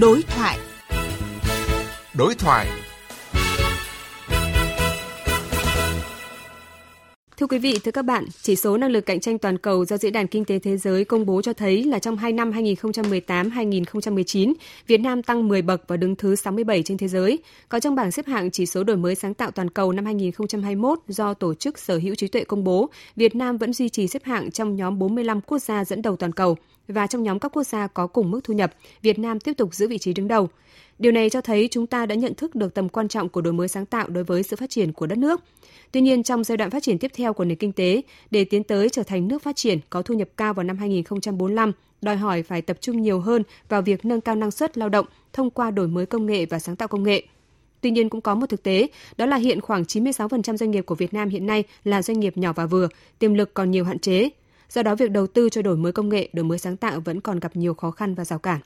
Đối thoại. Đối thoại. Thưa quý vị, thưa các bạn, chỉ số năng lực cạnh tranh toàn cầu do Diễn đàn Kinh tế Thế giới công bố cho thấy là trong 2 năm 2018-2019, Việt Nam tăng 10 bậc và đứng thứ 67 trên thế giới. Có trong bảng xếp hạng chỉ số đổi mới sáng tạo toàn cầu năm 2021 do Tổ chức Sở hữu trí tuệ công bố, Việt Nam vẫn duy trì xếp hạng trong nhóm 45 quốc gia dẫn đầu toàn cầu. Và trong nhóm các quốc gia có cùng mức thu nhập, Việt Nam tiếp tục giữ vị trí đứng đầu. Điều này cho thấy chúng ta đã nhận thức được tầm quan trọng của đổi mới sáng tạo đối với sự phát triển của đất nước. Tuy nhiên, trong giai đoạn phát triển tiếp theo của nền kinh tế, để tiến tới trở thành nước phát triển có thu nhập cao vào năm 2045, đòi hỏi phải tập trung nhiều hơn vào việc nâng cao năng suất lao động thông qua đổi mới công nghệ và sáng tạo công nghệ. Tuy nhiên cũng có một thực tế, đó là hiện khoảng 96% doanh nghiệp của Việt Nam hiện nay là doanh nghiệp nhỏ và vừa, tiềm lực còn nhiều hạn chế. Do đó việc đầu tư cho đổi mới công nghệ, đổi mới sáng tạo vẫn còn gặp nhiều khó khăn và rào cản.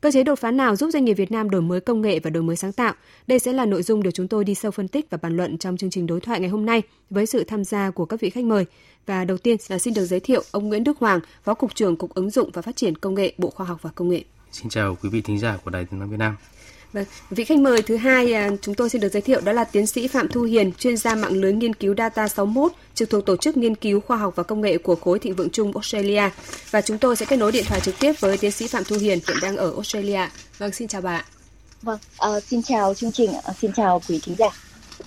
Cơ chế đột phá nào giúp doanh nghiệp Việt Nam đổi mới công nghệ và đổi mới sáng tạo? Đây sẽ là nội dung được chúng tôi đi sâu phân tích và bàn luận trong chương trình đối thoại ngày hôm nay với sự tham gia của các vị khách mời. Và đầu tiên là xin được giới thiệu ông Nguyễn Đức Hoàng, Phó Cục trưởng Cục Ứng dụng và Phát triển Công nghệ Bộ Khoa học và Công nghệ. Xin chào quý vị thính giả của Đài Tiếng nói Việt Nam. Vâng, vị khách mời thứ hai à, chúng tôi xin được giới thiệu đó là tiến sĩ Phạm Thu Hiền, chuyên gia mạng lưới nghiên cứu Data 61, trực thuộc Tổ chức Nghiên cứu Khoa học và Công nghệ của khối Thịnh vượng Trung Australia. Và chúng tôi sẽ kết nối điện thoại trực tiếp với tiến sĩ Phạm Thu Hiền hiện đang ở Australia. Vâng, xin chào bà. Vâng, uh, xin chào chương trình, uh, xin chào quý thính giả.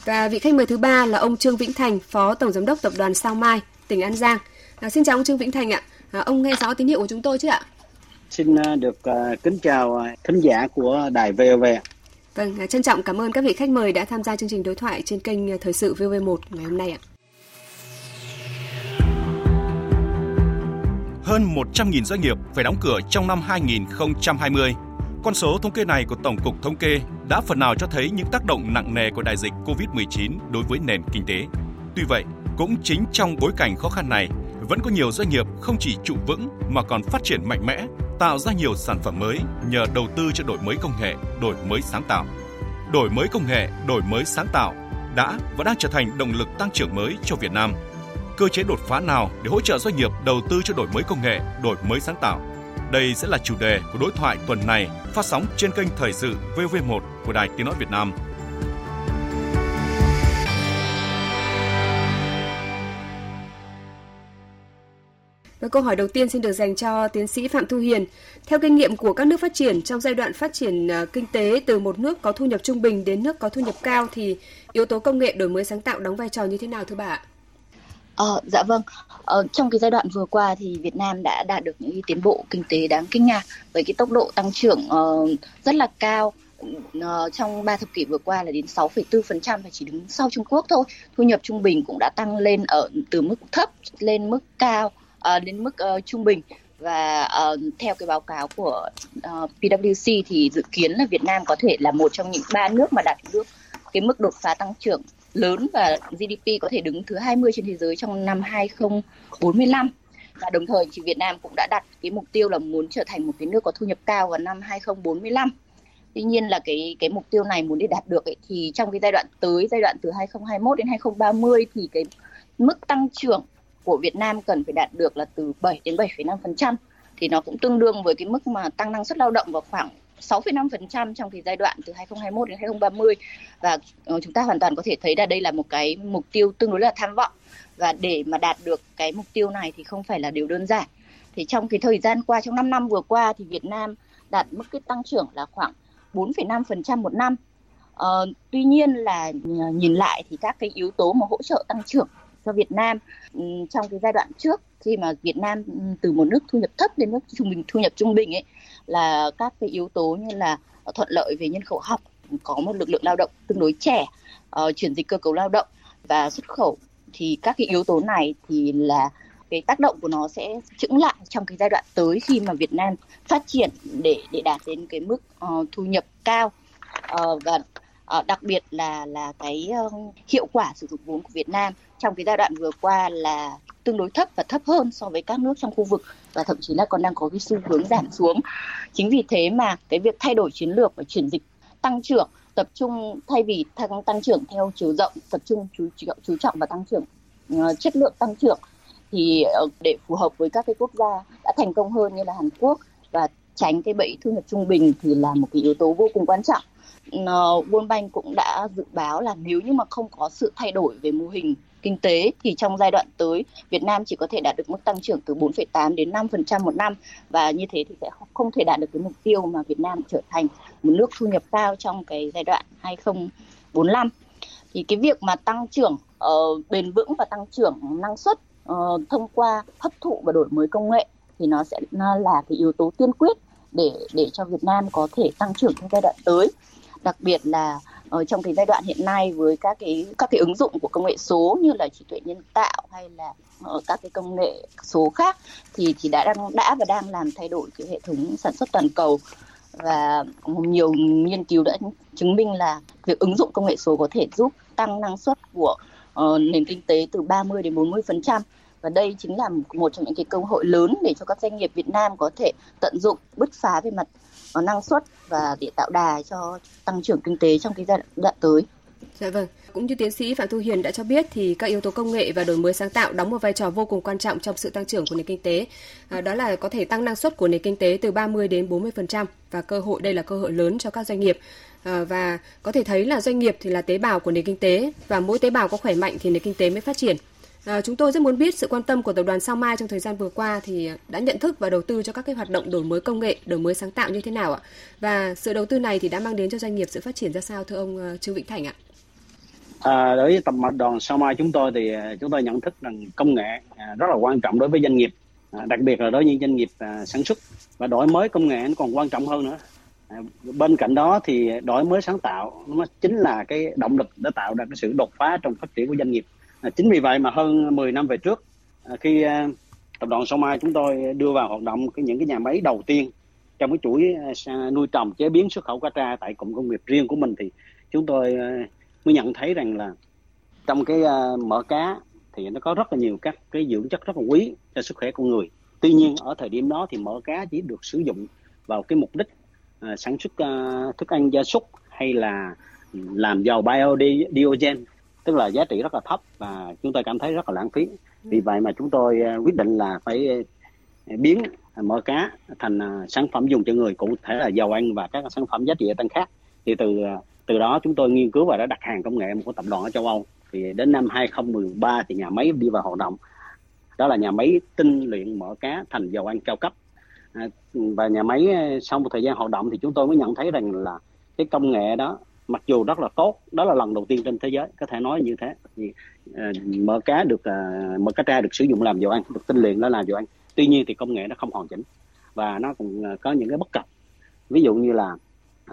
Và vị khách mời thứ ba là ông Trương Vĩnh Thành, Phó Tổng Giám đốc Tập đoàn Sao Mai, tỉnh An Giang. À, xin chào ông Trương Vĩnh Thành ạ. À, ông nghe rõ tín hiệu của chúng tôi chứ ạ? Xin được uh, kính chào thính giả của đài VOV. Vâng, à, trân trọng cảm ơn các vị khách mời đã tham gia chương trình đối thoại trên kênh à, Thời sự VV1 ngày hôm nay ạ. Hơn 100.000 doanh nghiệp phải đóng cửa trong năm 2020. Con số thống kê này của Tổng cục Thống kê đã phần nào cho thấy những tác động nặng nề của đại dịch COVID-19 đối với nền kinh tế. Tuy vậy, cũng chính trong bối cảnh khó khăn này, vẫn có nhiều doanh nghiệp không chỉ trụ vững mà còn phát triển mạnh mẽ, tạo ra nhiều sản phẩm mới nhờ đầu tư cho đổi mới công nghệ, đổi mới sáng tạo. Đổi mới công nghệ, đổi mới sáng tạo đã và đang trở thành động lực tăng trưởng mới cho Việt Nam. Cơ chế đột phá nào để hỗ trợ doanh nghiệp đầu tư cho đổi mới công nghệ, đổi mới sáng tạo? Đây sẽ là chủ đề của đối thoại tuần này phát sóng trên kênh Thời sự VV1 của Đài Tiếng nói Việt Nam Và câu hỏi đầu tiên xin được dành cho tiến sĩ Phạm Thu Hiền. Theo kinh nghiệm của các nước phát triển trong giai đoạn phát triển ờ, kinh tế từ một nước có thu nhập trung bình đến nước có thu nhập cao thì yếu tố công nghệ đổi mới sáng tạo đóng vai trò như thế nào thưa bà Ờ, dạ vâng. Ờ, trong cái giai đoạn vừa qua thì Việt Nam đã đạt được những tiến bộ kinh tế đáng kinh ngạc với cái tốc độ tăng trưởng uh, rất là cao uh, trong 3 thập kỷ vừa qua là đến 6,4% và chỉ đứng sau Trung Quốc thôi. Thu nhập trung bình cũng đã tăng lên ở từ mức thấp lên mức cao uh, đến mức uh, trung bình và uh, theo cái báo cáo của uh, PwC thì dự kiến là Việt Nam có thể là một trong những ba nước mà đạt được cái mức đột phá tăng trưởng lớn và GDP có thể đứng thứ 20 trên thế giới trong năm 2045 và đồng thời thì Việt Nam cũng đã đặt cái mục tiêu là muốn trở thành một cái nước có thu nhập cao vào năm 2045. Tuy nhiên là cái cái mục tiêu này muốn để đạt được ấy, thì trong cái giai đoạn tới giai đoạn từ 2021 đến 2030 thì cái mức tăng trưởng của Việt Nam cần phải đạt được là từ 7 đến 7,5% thì nó cũng tương đương với cái mức mà tăng năng suất lao động vào khoảng 6,5% trong cái giai đoạn từ 2021 đến 2030 và ờ, chúng ta hoàn toàn có thể thấy là đây là một cái mục tiêu tương đối là tham vọng và để mà đạt được cái mục tiêu này thì không phải là điều đơn giản. Thì trong cái thời gian qua trong 5 năm vừa qua thì Việt Nam đạt mức cái tăng trưởng là khoảng 4,5% một năm. Ờ, tuy nhiên là ờ, nhìn lại thì các cái yếu tố mà hỗ trợ tăng trưởng cho Việt Nam. Ừ, trong cái giai đoạn trước khi mà Việt Nam ừ, từ một nước thu nhập thấp đến nước trung bình thu nhập trung bình ấy là các cái yếu tố như là thuận lợi về nhân khẩu học có một lực lượng lao động tương đối trẻ uh, chuyển dịch cơ cấu lao động và xuất khẩu thì các cái yếu tố này thì là cái tác động của nó sẽ chững lại trong cái giai đoạn tới khi mà Việt Nam phát triển để để đạt đến cái mức uh, thu nhập cao. Uh, và Ờ, đặc biệt là là cái hiệu quả sử dụng vốn của Việt Nam trong cái giai đoạn vừa qua là tương đối thấp và thấp hơn so với các nước trong khu vực và thậm chí là còn đang có cái xu hướng giảm xuống. Chính vì thế mà cái việc thay đổi chiến lược và chuyển dịch tăng trưởng tập trung thay vì tăng tăng trưởng theo chiều rộng tập trung chú chú trọng vào tăng trưởng uh, chất lượng tăng trưởng thì uh, để phù hợp với các cái quốc gia đã thành công hơn như là Hàn Quốc và tránh cái bẫy thu nhập trung bình thì là một cái yếu tố vô cùng quan trọng. Ờ, World Bank cũng đã dự báo là nếu như mà không có sự thay đổi về mô hình kinh tế thì trong giai đoạn tới Việt Nam chỉ có thể đạt được mức tăng trưởng từ 4,8 đến 5% một năm. Và như thế thì sẽ không thể đạt được cái mục tiêu mà Việt Nam trở thành một nước thu nhập cao trong cái giai đoạn 2045 thì cái việc mà tăng trưởng uh, bền vững và tăng trưởng năng suất uh, thông qua hấp thụ và đổi mới công nghệ thì nó sẽ nó là cái yếu tố tiên quyết để để cho Việt Nam có thể tăng trưởng trong giai đoạn tới đặc biệt là ở trong cái giai đoạn hiện nay với các cái các cái ứng dụng của công nghệ số như là trí tuệ nhân tạo hay là ở các cái công nghệ số khác thì thì đã đang đã và đang làm thay đổi cái hệ thống sản xuất toàn cầu. Và nhiều nghiên cứu đã chứng minh là việc ứng dụng công nghệ số có thể giúp tăng năng suất của uh, nền kinh tế từ 30 đến 40 phần trăm. Và đây chính là một trong những cái cơ hội lớn để cho các doanh nghiệp Việt Nam có thể tận dụng bứt phá về mặt năng suất và để tạo đà cho tăng trưởng kinh tế trong cái giai đoạn tới. Dạ vâng. Cũng như tiến sĩ Phạm Thu Hiền đã cho biết thì các yếu tố công nghệ và đổi mới sáng tạo đóng một vai trò vô cùng quan trọng trong sự tăng trưởng của nền kinh tế. À, đó là có thể tăng năng suất của nền kinh tế từ 30 đến 40% và cơ hội đây là cơ hội lớn cho các doanh nghiệp. À, và có thể thấy là doanh nghiệp thì là tế bào của nền kinh tế và mỗi tế bào có khỏe mạnh thì nền kinh tế mới phát triển. À, chúng tôi rất muốn biết sự quan tâm của tập đoàn Sao Mai trong thời gian vừa qua thì đã nhận thức và đầu tư cho các cái hoạt động đổi mới công nghệ, đổi mới sáng tạo như thế nào ạ? Và sự đầu tư này thì đã mang đến cho doanh nghiệp sự phát triển ra sao thưa ông ờ, Trương Vĩnh Thành ạ? À, đối với tập đoàn Sao Mai chúng tôi thì ờ, chúng tôi nhận thức rằng công nghệ à, rất là quan trọng đối với doanh nghiệp, à, đặc biệt là đối với những doanh nghiệp à, sản xuất và đổi mới công nghệ nó còn quan trọng hơn nữa. bên cạnh đó thì đổi mới sáng tạo nó chính là cái động lực để tạo ra cái sự đột phá trong phát triển của doanh nghiệp. À, chính vì vậy mà hơn 10 năm về trước à, khi à, tập đoàn Sông Mai chúng tôi đưa vào hoạt động cái những cái nhà máy đầu tiên trong cái chuỗi nuôi trồng chế biến xuất khẩu cá tra tại cụm công nghiệp riêng của mình thì chúng tôi mới nhận thấy rằng là trong cái mỡ cá thì nó có rất là nhiều các cái dưỡng chất rất là quý cho sức khỏe con người. Tuy nhiên ở thời điểm đó thì mỡ cá chỉ được sử dụng vào cái mục đích sản xuất thức ăn gia súc hay là làm dầu biodiogen tức là giá trị rất là thấp và chúng tôi cảm thấy rất là lãng phí. Vì vậy mà chúng tôi uh, quyết định là phải biến mỡ cá thành sản phẩm dùng cho người cụ thể là dầu ăn và các sản phẩm giá trị tăng khác. Thì từ từ đó chúng tôi nghiên cứu và đã đặt hàng công nghệ của tập đoàn ở châu Âu. Thì đến năm 2013 thì nhà máy đi vào hoạt động. Đó là nhà máy tinh luyện mỡ cá thành dầu ăn cao cấp. À, và nhà máy sau một thời gian hoạt động thì chúng tôi mới nhận thấy rằng là cái công nghệ đó mặc dù rất là tốt đó là lần đầu tiên trên thế giới có thể nói như thế. Thì uh, mỡ cá được uh, mỡ cá tra được sử dụng làm dầu ăn được tinh luyện nó làm dầu ăn. Tuy nhiên thì công nghệ nó không hoàn chỉnh và nó cũng có những cái bất cập. Ví dụ như là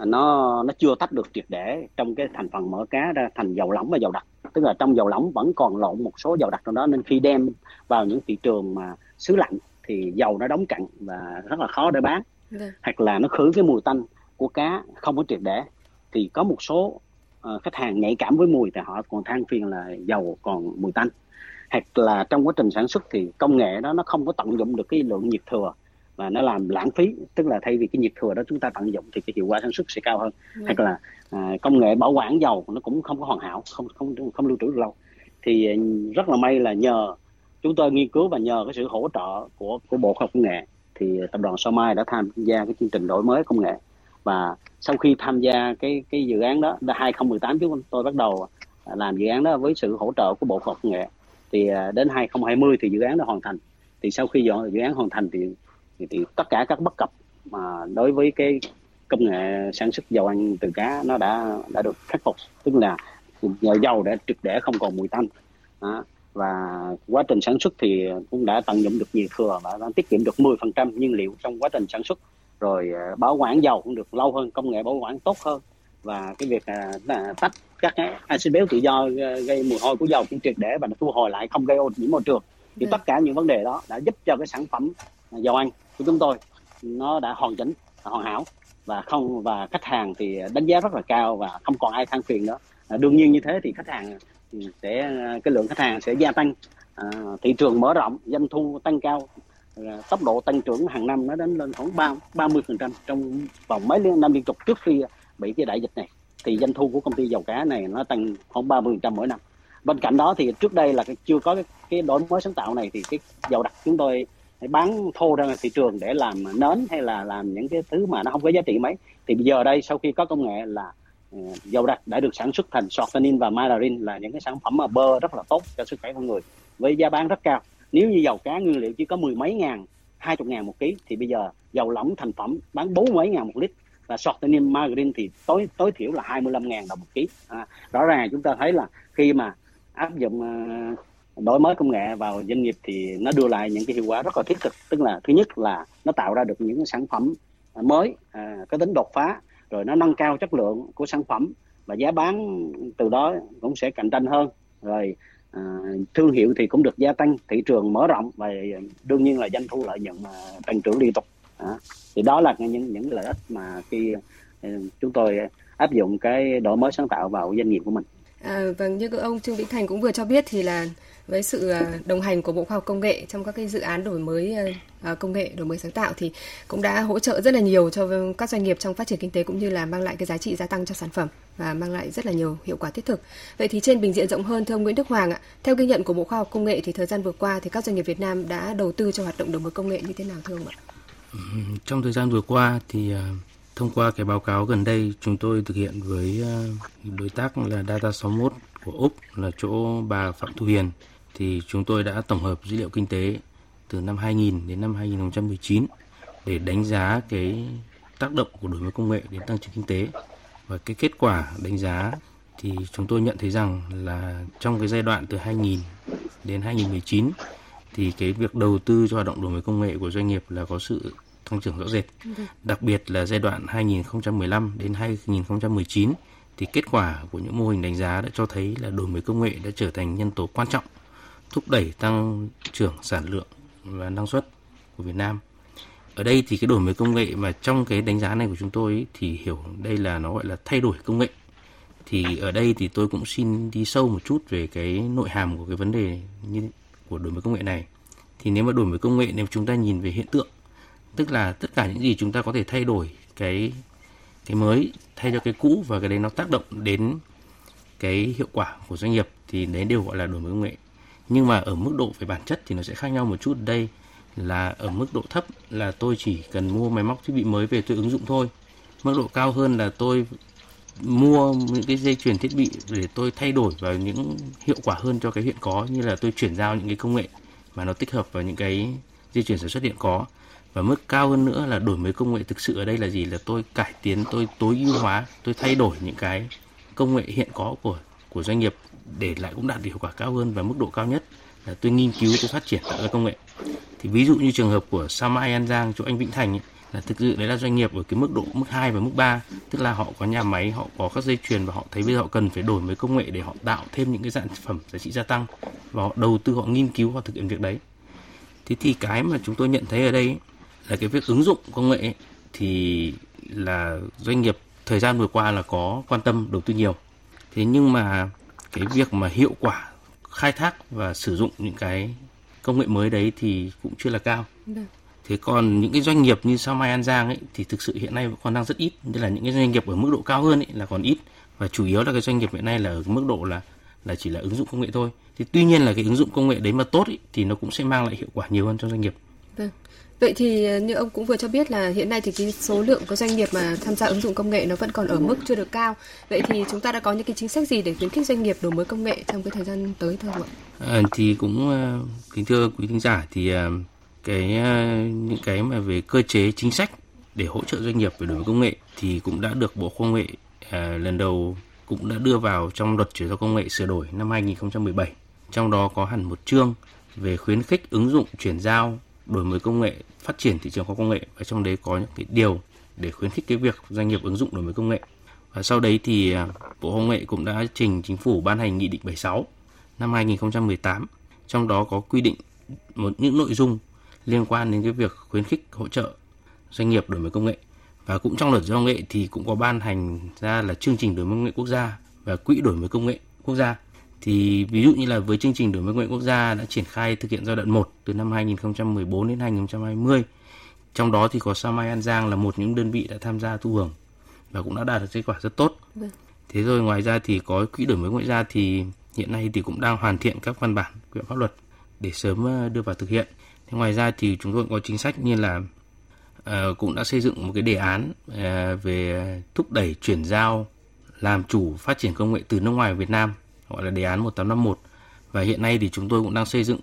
nó nó chưa tách được triệt để trong cái thành phần mỡ cá ra thành dầu lỏng và dầu đặc. Tức là trong dầu lỏng vẫn còn lộn một số dầu đặc trong đó nên khi đem vào những thị trường mà xứ lạnh thì dầu nó đóng cặn và rất là khó để bán. Ừ. hoặc là nó khử cái mùi tanh của cá không có triệt để thì có một số uh, khách hàng nhạy cảm với mùi thì họ còn than phiền là dầu còn mùi tanh. Hoặc là trong quá trình sản xuất thì công nghệ đó nó không có tận dụng được cái lượng nhiệt thừa và nó làm lãng phí. Tức là thay vì cái nhiệt thừa đó chúng ta tận dụng thì cái hiệu quả sản xuất sẽ cao hơn. Ừ. hoặc là à, công nghệ bảo quản dầu nó cũng không có hoàn hảo không không không lưu trữ được lâu. Thì à, rất là may là nhờ chúng tôi nghiên cứu và nhờ cái sự hỗ trợ của của bộ khoa học công nghệ thì tập đoàn Sao Mai đã tham gia cái chương trình đổi mới công nghệ và sau khi tham gia cái cái dự án đó 2018 chúng tôi bắt đầu làm dự án đó với sự hỗ trợ của bộ khoa học công nghệ. Thì à, đến 2020 thì dự án đã hoàn thành. Thì sau khi dự án hoàn thành thì thì, thì tất cả các bất cập mà đối với cái công nghệ sản xuất dầu ăn từ cá nó đã đã được khắc phục. Tức là nhờ dầu đã trực để không còn mùi tanh. Đó. và quá trình sản xuất thì cũng đã tận dụng được nhiều thừa và đã tiết kiệm được 10% nhiên liệu trong quá trình sản xuất rồi à, bảo quản dầu cũng được lâu hơn công nghệ bảo quản tốt hơn. Và cái việc à, tách các cái axit béo tự do gây mùi hôi của dầu cũng triệt để và nó thu hồi lại không gây ô nhiễm môi trường. Thì ừ. tất cả những vấn đề đó đã giúp cho cái sản phẩm dầu ăn của chúng tôi nó đã hoàn chỉnh hoàn hảo. Và không và khách hàng thì đánh giá rất là cao và không còn ai than phiền nữa. À, đương nhiên như thế thì khách hàng sẽ cái lượng khách hàng sẽ gia tăng. À, thị trường mở rộng doanh thu tăng cao là tốc độ tăng trưởng hàng năm nó đến lên khoảng ba ba mươi phần trăm trong vòng mấy năm liên tục trước khi bị cái đại dịch này. Thì doanh thu của công ty dầu cá này nó tăng khoảng ba mươi phần trăm mỗi năm. Bên cạnh đó thì trước đây là chưa có cái, cái đổi mới sáng tạo này thì cái dầu đặc chúng tôi bán thô ra thị trường để làm nến hay là làm những cái thứ mà nó không có giá trị mấy. Thì bây giờ đây sau khi có công nghệ là ờ, dầu đặc đã được sản xuất thành sortanin và margarin là những cái sản phẩm mà bơ rất là tốt cho sức khỏe con người với giá bán rất cao nếu như dầu cá nguyên liệu chỉ có mười mấy ngàn hai chục ngàn một ký thì bây giờ dầu lỏng thành phẩm bán bốn mấy ngàn một lít. Và shortening margarine thì tối tối thiểu là 25 ngàn đồng một ký. À, rõ ràng chúng ta thấy là khi mà áp dụng uh, đổi mới công nghệ vào doanh nghiệp thì nó đưa lại những cái hiệu quả rất là thiết thực. Tức là thứ nhất là nó tạo ra được những sản phẩm à, mới à, có tính đột phá rồi nó nâng cao chất lượng của sản phẩm và giá bán từ đó cũng sẽ cạnh tranh hơn. Rồi à, thương hiệu thì cũng được gia tăng thị trường mở rộng và đương nhiên là doanh thu lợi nhuận tăng trưởng liên tục. À, thì đó là những những lợi ích mà khi à, chúng tôi áp dụng cái đổi mới sáng tạo vào doanh nghiệp của mình. À, vâng, như ông Trương Vĩnh Thành cũng vừa cho biết thì là với sự à, đồng hành của Bộ Khoa học Công nghệ trong các cái dự án đổi mới à, à, công nghệ, đổi mới sáng tạo thì cũng đã hỗ trợ rất là nhiều cho các doanh nghiệp trong phát triển kinh tế cũng như là mang lại cái giá trị gia tăng cho sản phẩm và mang lại rất là nhiều hiệu quả thiết thực. Vậy thì trên bình diện rộng hơn thưa ông Nguyễn Đức Hoàng ạ, theo ghi nhận của Bộ Khoa học Công nghệ thì thời gian vừa qua thì các doanh nghiệp Việt Nam đã đầu tư cho hoạt động đổi mới công nghệ như thế nào thưa ông ạ? Trong thời gian vừa qua thì thông qua cái báo cáo gần đây chúng tôi thực hiện với đối tác là Data 61 của Úc là chỗ bà Phạm Thu Hiền thì chúng tôi đã tổng hợp dữ liệu kinh tế từ năm 2000 đến năm 2019 để đánh giá cái tác động của đổi mới công nghệ đến tăng trưởng kinh tế và cái kết quả đánh giá thì chúng tôi nhận thấy rằng là trong cái giai đoạn từ 2000 đến 2019 thì cái việc đầu tư cho hoạt động đổi mới công nghệ của doanh nghiệp là có sự tăng trưởng rõ rệt. Đặc biệt là giai đoạn 2015 đến 2019 thì kết quả của những mô hình đánh giá đã cho thấy là đổi mới công nghệ đã trở thành nhân tố quan trọng thúc đẩy tăng trưởng sản lượng và năng suất của Việt Nam. Ở đây thì cái đổi mới công nghệ mà trong cái đánh giá này của chúng tôi thì hiểu đây là nó gọi là thay đổi công nghệ. Thì ở đây thì tôi cũng xin đi sâu một chút về cái nội hàm của cái vấn đề như của đổi mới công nghệ này. Thì nếu mà đổi mới công nghệ nếu chúng ta nhìn về hiện tượng, tức là tất cả những gì chúng ta có thể thay đổi cái cái mới thay cho cái cũ và cái đấy nó tác động đến cái hiệu quả của doanh nghiệp thì đấy đều gọi là đổi mới công nghệ nhưng mà ở mức độ về bản chất thì nó sẽ khác nhau một chút. Đây là ở mức độ thấp là tôi chỉ cần mua máy móc thiết bị mới về tôi ứng dụng thôi. Mức độ cao hơn là tôi mua những cái dây chuyển thiết bị để tôi thay đổi vào những hiệu quả hơn cho cái hiện có, như là tôi chuyển giao những cái công nghệ mà nó tích hợp vào những cái dây chuyển sản xuất hiện có. Và mức cao hơn nữa là đổi mới công nghệ thực sự ở đây là gì? Là tôi cải tiến, tôi tối ưu hóa, tôi thay đổi những cái công nghệ hiện có của của doanh nghiệp để lại cũng đạt được hiệu quả cao hơn và mức độ cao nhất là tôi nghiên cứu tôi phát triển tạo ra công nghệ. Thì ví dụ như trường hợp của Samai An Giang chỗ anh Vĩnh Thành ấy, là thực sự đấy là doanh nghiệp ở cái mức độ mức 2 và mức 3 tức là họ có nhà máy họ có các dây chuyền và họ thấy bây giờ họ cần phải đổi mới công nghệ để họ tạo thêm những cái sản phẩm giá trị gia tăng và họ đầu tư họ nghiên cứu họ thực hiện việc đấy. Thế thì cái mà chúng tôi nhận thấy ở đây là cái việc ứng dụng công nghệ thì là doanh nghiệp thời gian vừa qua là có quan tâm đầu tư nhiều. Thế nhưng mà cái việc mà hiệu quả khai thác và sử dụng những cái công nghệ mới đấy thì cũng chưa là cao. Được. Thế còn những cái doanh nghiệp như sao Mai An Giang ấy thì thực sự hiện nay còn đang rất ít, tức là những cái doanh nghiệp ở mức độ cao hơn ấy là còn ít và chủ yếu là cái doanh nghiệp hiện nay là ở mức độ là là chỉ là ứng dụng công nghệ thôi. Thì tuy nhiên là cái ứng dụng công nghệ đấy mà tốt ấy, thì nó cũng sẽ mang lại hiệu quả nhiều hơn cho doanh nghiệp. Vâng. Vậy thì ờ, như ông cũng vừa cho biết là hiện nay thì cái số lượng có doanh nghiệp mà tham gia ứng dụng công nghệ nó vẫn còn ở mức chưa được cao. Vậy thì chúng ta đã có những cái chính sách gì để khuyến khích doanh nghiệp đổi mới công nghệ trong cái thời gian tới thưa ông ạ? À, thì cũng ờ, kính thưa quý thính giả thì cái những cái mà về cơ chế chính sách để hỗ trợ doanh nghiệp về đổi mới công nghệ thì cũng đã được Bộ Công nghệ à, lần đầu cũng đã đưa vào trong luật chuyển giao công nghệ sửa đổi năm 2017. Trong đó có hẳn một chương về khuyến khích ứng dụng chuyển giao đổi mới công nghệ, phát triển thị trường khoa công nghệ và trong đấy có những cái điều để khuyến khích cái việc doanh nghiệp ứng dụng đổi mới công nghệ. Và sau đấy thì à, Bộ Công nghệ cũng đã trình chính phủ ban hành nghị định 76 năm 2018. Trong đó có quy định một những nội dung liên quan đến cái việc khuyến khích hỗ trợ doanh nghiệp đổi mới công nghệ. Và cũng trong luật doanh nghệ thì cũng có ban hành ra là chương trình đổi mới công nghệ quốc gia và quỹ đổi mới công nghệ quốc gia thì ví dụ như là với chương trình đổi mới công nghệ quốc gia đã triển khai thực hiện giai đoạn 1 từ năm 2014 đến 2020. Trong đó thì có Sao Mai An Giang là một những đơn vị đã tham gia thu hưởng và cũng đã đạt được kết quả rất tốt. Vâng. Thế rồi ngoài ra thì có quỹ đổi mới ngoại gia thì hiện nay thì cũng đang hoàn thiện các văn bản quy pháp luật để sớm ờ, đưa vào thực hiện. Ngoài ra thì chúng tôi có chính sách như là uh, cũng đã xây dựng một cái đề án uh, về thúc đẩy chuyển giao làm chủ phát triển công nghệ từ nước ngoài Việt Nam gọi là đề án 1851 và hiện nay thì chúng tôi cũng đang xây dựng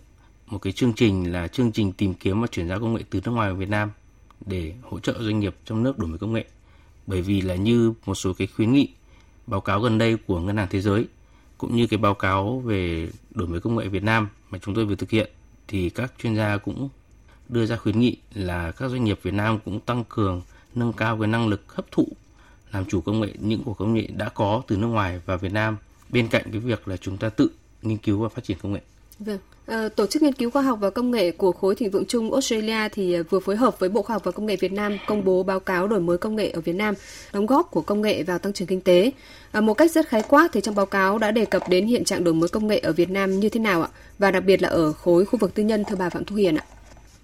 một cái chương trình là chương trình tìm kiếm và chuyển giao công nghệ từ nước ngoài vào Việt Nam để hỗ trợ doanh nghiệp trong nước đổi mới công nghệ. Bởi vì là như một số cái khuyến nghị, báo cáo gần đây của Ngân hàng Thế giới cũng như cái báo cáo về đổi mới công nghệ Việt Nam mà chúng tôi vừa thực hiện thì các chuyên gia cũng đưa ra khuyến nghị là các doanh nghiệp Việt Nam cũng tăng cường, nâng cao cái năng lực hấp thụ, làm chủ công nghệ những của công nghệ đã có từ nước ngoài và Việt Nam bên cạnh cái việc là chúng ta tự nghiên cứu và phát triển công nghệ. Vâng. À, Tổ chức Nghiên cứu Khoa học và Công nghệ của khối thịnh vượng chung Australia thì ờ, vừa phối hợp với Bộ Khoa học và Công nghệ Việt Nam công bố báo cáo đổi mới công nghệ ở Việt Nam, đóng góp của công nghệ vào tăng trưởng kinh tế. À, một cách rất khái quát thì trong báo cáo đã đề cập đến hiện trạng đổi mới công nghệ ở Việt Nam như thế nào ạ? Và đặc biệt là ở khối khu vực tư nhân thưa bà Phạm Thu Hiền ạ.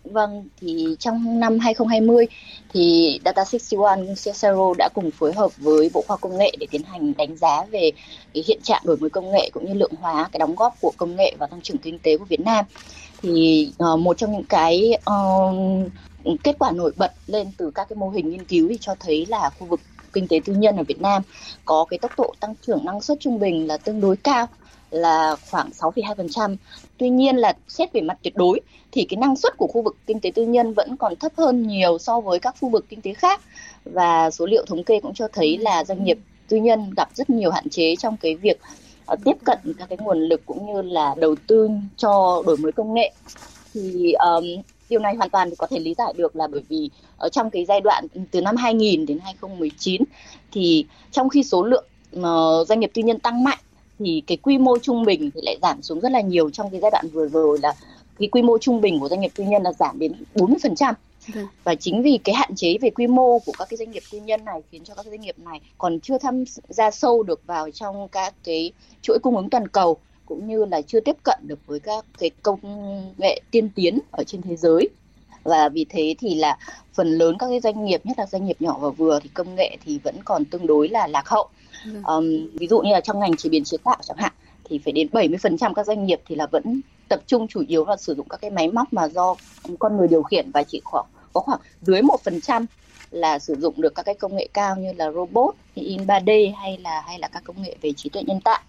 Vâng, thì trong năm 2020 thì Data 61 CSRO đã cùng phối hợp với Bộ Khoa Công nghệ để tiến hành đánh giá về cái hiện trạng đổi mới công nghệ cũng như lượng hóa cái đóng góp của công nghệ vào tăng trưởng kinh tế của Việt Nam. Thì uh, một trong những cái uh, kết quả nổi bật lên từ các cái mô hình nghiên cứu thì cho thấy là khu vực kinh tế tư nhân ở Việt Nam có cái tốc độ tăng trưởng năng suất trung bình là tương đối cao là khoảng 6,2%. Tuy nhiên là xét về mặt tuyệt đối thì cái năng suất của khu vực kinh tế tư nhân vẫn còn thấp hơn nhiều so với các khu vực kinh tế khác và số liệu thống kê cũng cho thấy là doanh nghiệp tư nhân gặp rất nhiều hạn chế trong cái việc ờ, tiếp cận các cái nguồn lực cũng như là đầu tư cho đổi mới công nghệ thì um, điều này hoàn toàn có thể lý giải được là bởi vì ở trong cái giai đoạn từ năm 2000 đến 2019 thì trong khi số lượng uh, doanh nghiệp tư nhân tăng mạnh thì cái quy mô trung bình thì lại giảm xuống rất là nhiều trong cái giai đoạn vừa rồi là cái quy mô trung bình của doanh nghiệp tư nhân là giảm đến 40%. Vâng. Và chính vì cái hạn chế về quy mô của các cái doanh nghiệp tư nhân này khiến cho các doanh nghiệp này còn chưa tham gia sâu được vào trong các cái chuỗi cung ứng toàn cầu cũng như là chưa tiếp cận được với các cái công nghệ tiên tiến ở trên thế giới và vì thế thì là phần lớn các cái doanh nghiệp nhất là doanh nghiệp nhỏ và vừa thì công nghệ thì vẫn còn tương đối là lạc hậu um, ví dụ như là trong ngành chế biến chế tạo chẳng hạn thì phải đến 70% các doanh nghiệp thì là vẫn tập trung chủ yếu là sử dụng các cái máy móc mà do con người điều khiển và chỉ khoảng có khoảng dưới một phần trăm là sử dụng được các cái công nghệ cao như là robot, in 3D hay là hay là các công nghệ về trí tuệ nhân tạo.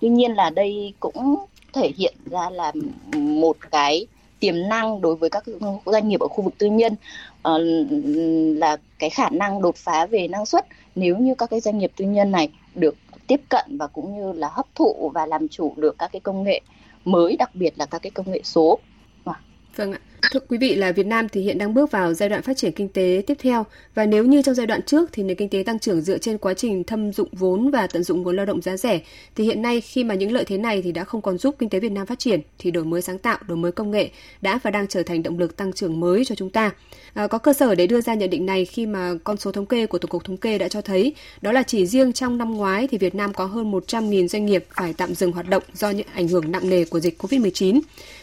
Tuy nhiên là đây cũng thể hiện ra là một cái tiềm năng đối với các doanh nghiệp ở khu vực tư nhân uh, là cái khả năng đột phá về năng suất nếu như các cái doanh nghiệp tư nhân này được tiếp cận và cũng như là hấp thụ và làm chủ được các cái công nghệ mới đặc biệt là các cái công nghệ số. Vâng ạ. Vâng Thưa quý vị là Việt Nam thì hiện đang bước vào giai đoạn phát triển kinh tế tiếp theo và nếu như trong giai đoạn trước thì nền kinh tế tăng trưởng dựa trên quá trình thâm dụng vốn và tận dụng nguồn lao động giá rẻ thì hiện nay khi mà những lợi thế này thì đã không còn giúp kinh tế Việt Nam phát triển thì đổi mới sáng tạo, đổi mới công nghệ đã và đang trở thành động lực tăng trưởng mới cho chúng ta. À, có cơ sở để đưa ra nhận định này khi mà con số thống kê của Tổng cục Thống kê đã cho thấy đó là chỉ riêng trong năm ngoái thì Việt Nam có hơn 100.000 doanh nghiệp phải tạm dừng hoạt động do những ảnh hưởng nặng nề của dịch Covid-19.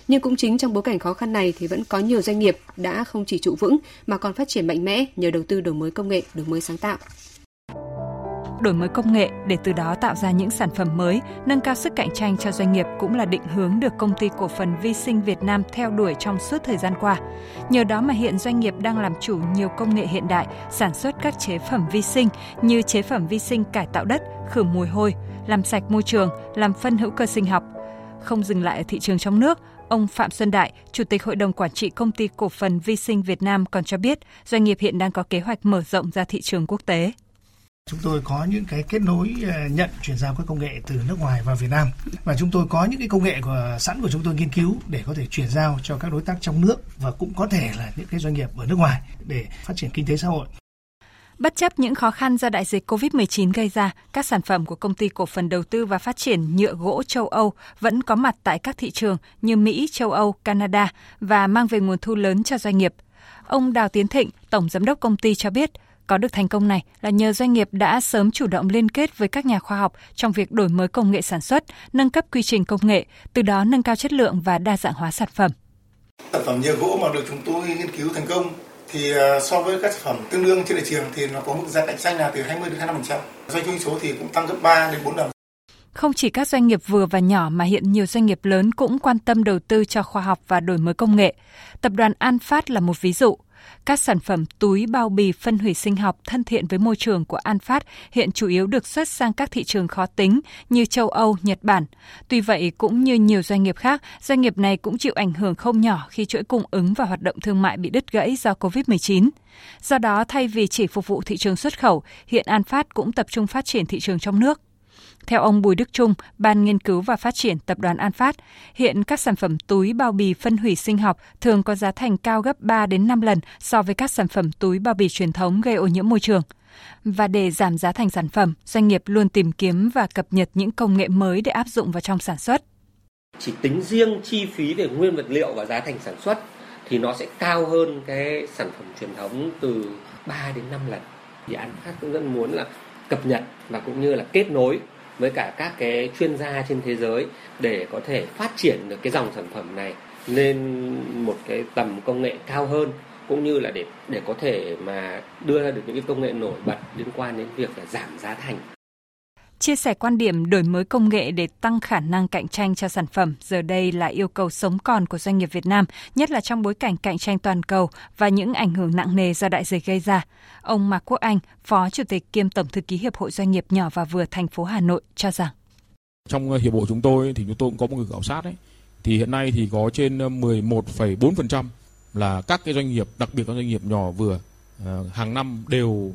Nhưng cũng chính trong bối cảnh khó khăn này thì vẫn có nhiều doanh nghiệp đã không chỉ trụ vững mà còn phát triển mạnh mẽ nhờ đầu tư đổi mới công nghệ, đổi mới sáng tạo đổi mới công nghệ để từ đó tạo ra những sản phẩm mới, nâng cao sức cạnh tranh cho doanh nghiệp cũng là định hướng được công ty cổ phần Vi sinh Việt Nam theo đuổi trong suốt thời gian qua. Nhờ đó mà hiện doanh nghiệp đang làm chủ nhiều công nghệ hiện đại, sản xuất các chế phẩm vi sinh như chế phẩm vi sinh cải tạo đất, khử mùi hôi, làm sạch môi trường, làm phân hữu cơ sinh học. Không dừng lại ở thị trường trong nước, Ông Phạm Xuân Đại, Chủ tịch Hội đồng Quản trị Công ty Cổ phần Vi sinh Việt Nam còn cho biết doanh nghiệp hiện đang có kế hoạch mở rộng ra thị trường quốc tế. Chúng tôi có những cái kết nối ờ, nhận chuyển giao các công nghệ từ nước ngoài vào Việt Nam và chúng tôi có những cái công nghệ của sẵn của chúng tôi nghiên cứu để có thể chuyển giao cho các đối tác trong nước và cũng có thể là những cái doanh nghiệp ở nước ngoài để phát triển kinh tế xã hội. Bất chấp những khó khăn do đại dịch COVID-19 gây ra, các sản phẩm của công ty cổ phần đầu tư và phát triển nhựa gỗ châu Âu vẫn có mặt tại các thị trường như Mỹ, châu Âu, Canada và mang về nguồn thu lớn cho doanh nghiệp. Ông Đào Tiến Thịnh, tổng giám đốc công ty cho biết, có được thành công này là nhờ doanh nghiệp đã sớm chủ động liên kết với các nhà khoa học trong việc đổi mới công nghệ sản xuất, nâng cấp quy trình công nghệ, từ đó nâng cao chất lượng và đa dạng hóa sản phẩm. Sản phẩm nhựa gỗ mà được chúng tôi nghiên cứu thành công thì à, so với các sản phẩm tương đương trên thị trường thì nó có mức giá cạnh tranh là từ 20 đến 25%. Doanh thu số thì cũng tăng gấp 3 đến 4 lần. Không chỉ các doanh nghiệp vừa và nhỏ mà hiện nhiều doanh nghiệp lớn cũng quan tâm đầu tư cho khoa học và đổi mới công nghệ. Tập đoàn An Phát là một ví dụ. Các sản phẩm túi bao bì phân hủy sinh học thân thiện với môi trường của An Phát hiện chủ yếu được xuất sang các thị trường khó tính như châu Âu, Nhật Bản. Tuy vậy, cũng như nhiều doanh nghiệp khác, doanh nghiệp này cũng chịu ảnh hưởng không nhỏ khi chuỗi cung ứng và hoạt động thương mại bị đứt gãy do COVID-19. Do đó, thay vì chỉ phục vụ thị trường xuất khẩu, hiện An Phát cũng tập trung phát triển thị trường trong nước. Theo ông Bùi Đức Trung, Ban Nghiên cứu và Phát triển Tập đoàn An Phát, hiện các sản phẩm túi bao bì phân hủy sinh học thường có giá thành cao gấp 3 đến 5 lần so với các sản phẩm túi bao bì truyền thống gây ô nhiễm môi trường. Và để giảm giá thành sản phẩm, doanh nghiệp luôn tìm kiếm và cập nhật những công nghệ mới để áp dụng vào trong sản xuất. Chỉ tính riêng chi phí về nguyên vật liệu và giá thành sản xuất thì nó sẽ cao hơn cái sản phẩm truyền thống từ 3 đến 5 lần. Thì An Phát cũng rất muốn là cập nhật và cũng như là kết nối với cả các cái chuyên gia trên thế giới để có thể phát triển được cái dòng sản phẩm này lên một cái tầm công nghệ cao hơn, cũng như là để để có thể mà đưa ra được những cái công nghệ nổi bật liên quan đến việc là giảm giá thành. Chia sẻ quan điểm đổi mới công nghệ để tăng khả năng cạnh tranh cho sản phẩm giờ đây là yêu cầu sống còn của doanh nghiệp Việt Nam, nhất là trong bối cảnh cạnh tranh toàn cầu và những ảnh hưởng nặng nề do đại dịch gây ra. Ông Mạc Quốc Anh, Phó Chủ tịch kiêm Tổng thư ký Hiệp hội Doanh nghiệp nhỏ và vừa thành phố Hà Nội cho rằng trong ờ, hiệp hội chúng tôi thì chúng tôi cũng có một người khảo sát đấy. thì hiện nay thì có trên ờ, 11,4% là các cái doanh nghiệp đặc biệt các doanh nghiệp nhỏ vừa ờ, hàng năm đều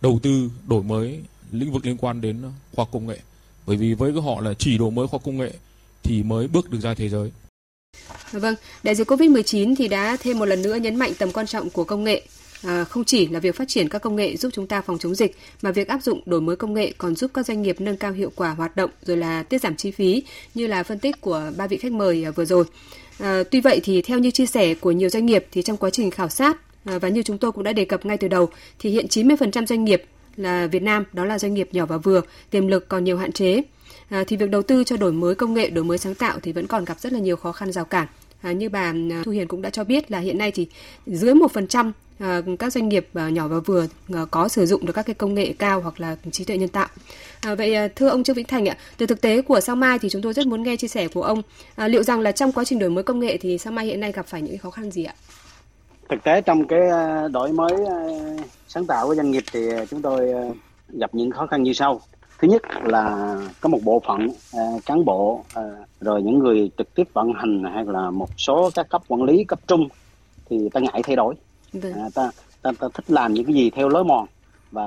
đầu tư đổi mới lĩnh vực liên quan đến khoa công nghệ bởi vì với họ là chỉ đổi mới khoa công nghệ thì mới bước được ra thế giới. Dạ vâng, đại dịch Covid-19 thì đã thêm một lần nữa nhấn mạnh tầm quan trọng của công nghệ. À, không chỉ là việc phát triển các công nghệ giúp chúng ta phòng chống dịch, mà việc áp dụng đổi mới công nghệ còn giúp các doanh nghiệp nâng cao hiệu quả hoạt động rồi là tiết giảm chi phí như là phân tích của ba vị khách mời à, vừa rồi. À, tuy vậy thì theo như chia sẻ của nhiều doanh nghiệp thì trong quá trình khảo sát à, và như chúng tôi cũng đã đề cập ngay từ đầu thì hiện 90% doanh nghiệp là Việt Nam đó là doanh nghiệp nhỏ và vừa, tiềm lực còn nhiều hạn chế. À, thì việc đầu tư cho đổi mới công nghệ, đổi mới sáng tạo thì vẫn còn gặp rất là nhiều khó khăn rào cản. À, như bà à, Thu Hiền cũng đã cho biết là hiện nay thì dưới một phần trăm à, các doanh nghiệp à, nhỏ và vừa à, có sử dụng được các cái công nghệ cao hoặc là trí tuệ nhân tạo. À, vậy à, thưa ông Trương Vĩnh Thành ạ, từ thực tế của Sao Mai thì chúng tôi rất muốn nghe chia sẻ của ông. À, liệu rằng là trong quá trình đổi mới công nghệ thì Sao Mai hiện nay gặp phải những khó khăn gì ạ? Thực tế trong cái đổi mới sáng tạo của doanh nghiệp thì chúng tôi ờ, gặp những khó khăn như sau. Thứ nhất là có một bộ phận uh, cán bộ uh, rồi những người trực tiếp vận hành hay là một số các cấp quản lý cấp trung thì ta ngại thay đổi. Uh, ta, ta ta thích làm những cái gì theo lối mòn. Và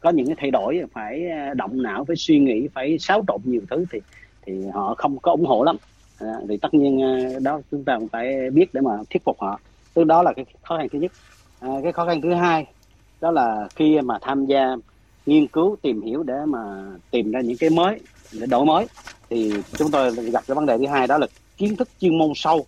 có những cái thay đổi phải động não phải suy nghĩ phải xáo trộn nhiều thứ thì thì họ không có ủng hộ lắm. Uh, thì tất nhiên uh, đó chúng ta cũng phải biết để mà thuyết phục họ tức đó là cái khó khăn thứ nhất. À, cái khó khăn thứ hai đó là khi mà tham gia nghiên cứu tìm hiểu để mà tìm ra những cái mới để đổi mới thì chúng tôi gặp cái vấn đề thứ hai đó là kiến thức chuyên môn sâu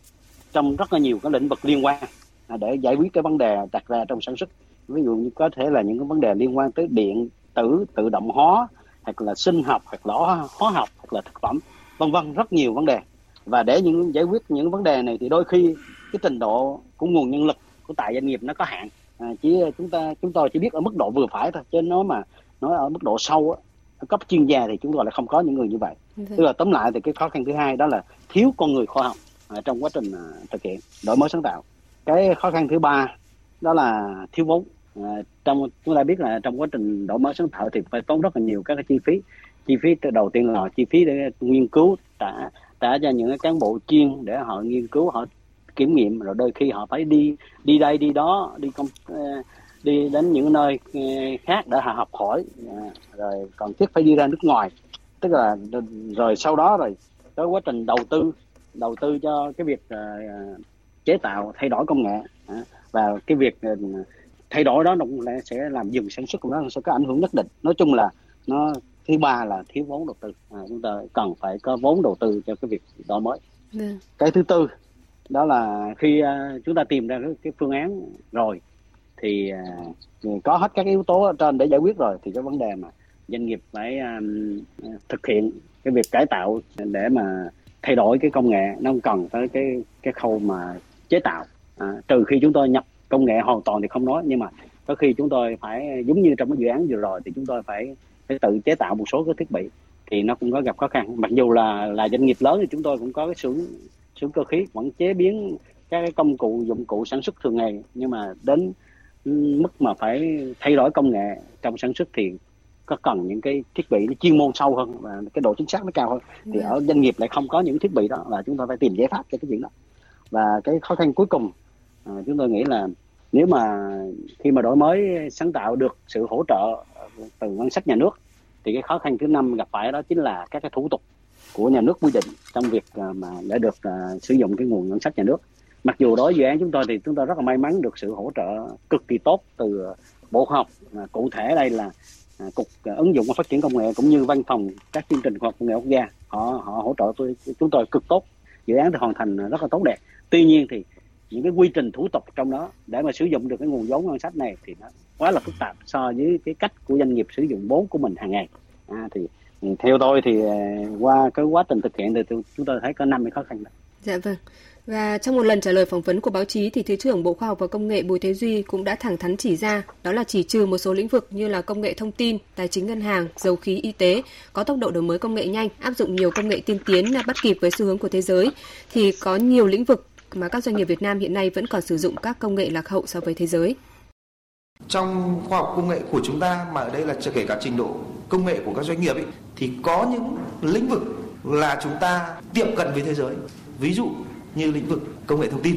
trong rất là nhiều các lĩnh vực liên quan à, để giải quyết cái vấn đề đặt ra trong sản xuất. Ví dụ như có thể là những cái vấn đề liên quan tới điện tử tự động hóa hoặc là sinh học hoặc là hóa học hoặc là thực phẩm vân vân rất nhiều vấn đề. Và để những giải quyết những vấn đề này thì đôi khi cái trình độ của nguồn nhân lực của tại doanh nghiệp nó có hạn à, chỉ chúng ta chúng tôi chỉ biết ở mức độ vừa phải thôi chứ nó mà nói ở mức độ sâu á cấp chuyên gia thì chúng tôi lại không có những người như vậy. Vâng. tức là tóm lại thì cái khó khăn thứ hai đó là thiếu con người khoa học à, trong quá trình à, thực hiện đổi mới sáng tạo cái khó khăn thứ ba đó là thiếu vốn à, trong chúng ta biết là trong quá trình đổi mới sáng tạo thì phải tốn rất là nhiều các cái chi phí chi phí đầu tiên là chi phí để nghiên cứu trả trả cho những cái cán bộ chuyên để họ nghiên cứu họ kiểm nghiệm rồi đôi khi họ phải đi đi đây đi đó đi công ờ, đi đến những nơi ờ, khác để họ học hỏi. Ờ, rồi còn thiết phải đi ra nước ngoài. Tức là rồi sau đó rồi tới quá trình đầu tư đầu tư cho cái việc chế tạo thay đổi công nghệ. Và cái việc thay đổi đó nó cũng sẽ làm dừng sản xuất của nó sẽ có ảnh hưởng nhất định. Nói chung là nó thứ ba là thiếu vốn đầu tư. À, chúng ta cần phải có vốn đầu tư cho cái việc đổi mới. Được. Vâng. cái thứ tư đó là khi uh, chúng ta tìm ra cái, cái phương án rồi thì uh, có hết các yếu tố ở trên để giải quyết rồi thì cái vấn đề mà doanh nghiệp phải à, thực hiện cái việc cải tạo để mà thay đổi cái công nghệ nó không cần tới cái cái khâu mà chế tạo. À, trừ khi chúng tôi nhập công nghệ hoàn toàn thì không nói nhưng mà có khi chúng tôi phải giống như trong cái dự án vừa rồi thì chúng tôi phải phải tự chế tạo một số cái thiết bị thì nó cũng có gặp khó khăn. Mặc dù là là doanh nghiệp lớn thì chúng tôi cũng có cái xưởng xưởng cơ khí vẫn chế biến các cái công cụ dụng cụ sản xuất thường ngày nhưng mà đến mức mà phải thay đổi công nghệ trong sản xuất thì có cần những cái thiết bị nó chuyên môn sâu hơn và cái độ chính xác nó cao hơn. Thì ở doanh nghiệp lại không có những thiết bị đó là chúng ta phải tìm giải pháp cho cái chuyện đó. Và cái khó khăn cuối cùng à, chúng tôi nghĩ là nếu mà khi mà đổi mới sáng tạo được sự hỗ trợ từ ngân sách nhà nước thì cái khó khăn thứ năm gặp phải đó chính là các cái thủ tục của nhà nước quy định trong việc à, mà để được à, sử dụng cái nguồn ngân sách nhà nước. Mặc dù đối với dự án chúng tôi thì chúng tôi rất là may mắn được sự hỗ trợ cực kỳ tốt từ bộ học. À, cụ thể đây là cục ứng dụng và phát triển công nghệ cũng như văn phòng các chương trình khoa học công nghệ quốc gia họ họ hỗ trợ tôi chúng tôi cực tốt. Dự án thì hoàn thành rất là tốt đẹp. Tuy nhiên thì những cái quy trình thủ tục trong đó để mà sử dụng được cái nguồn vốn ngân sách này thì nó quá là phức tạp so với cái cách của doanh nghiệp sử dụng vốn của mình hàng ngày. À, thì theo tôi thì ờ, qua cái quá trình thực hiện thì chúng tôi thấy có năm cái khó khăn đó. Dạ vâng. Và trong một lần trả lời phỏng vấn của báo chí thì Thứ trưởng Bộ Khoa học và Công nghệ Bùi Thế Duy cũng đã thẳng thắn chỉ ra đó là chỉ trừ một số lĩnh vực như là công nghệ thông tin, tài chính ngân hàng, dầu khí y tế có tốc độ đổi mới công nghệ nhanh, áp dụng nhiều công nghệ tiên tiến à, bắt kịp với xu hướng của thế giới thì có nhiều lĩnh vực mà các doanh nghiệp Việt Nam hiện nay vẫn còn sử dụng các công nghệ lạc hậu so với thế giới. Trong khoa học công nghệ của chúng ta mà ở đây là kể cả trình độ công nghệ của các doanh nghiệp ấy, thì có những lĩnh vực là chúng ta tiệm cận với thế giới. Ví dụ như lĩnh vực công nghệ thông tin.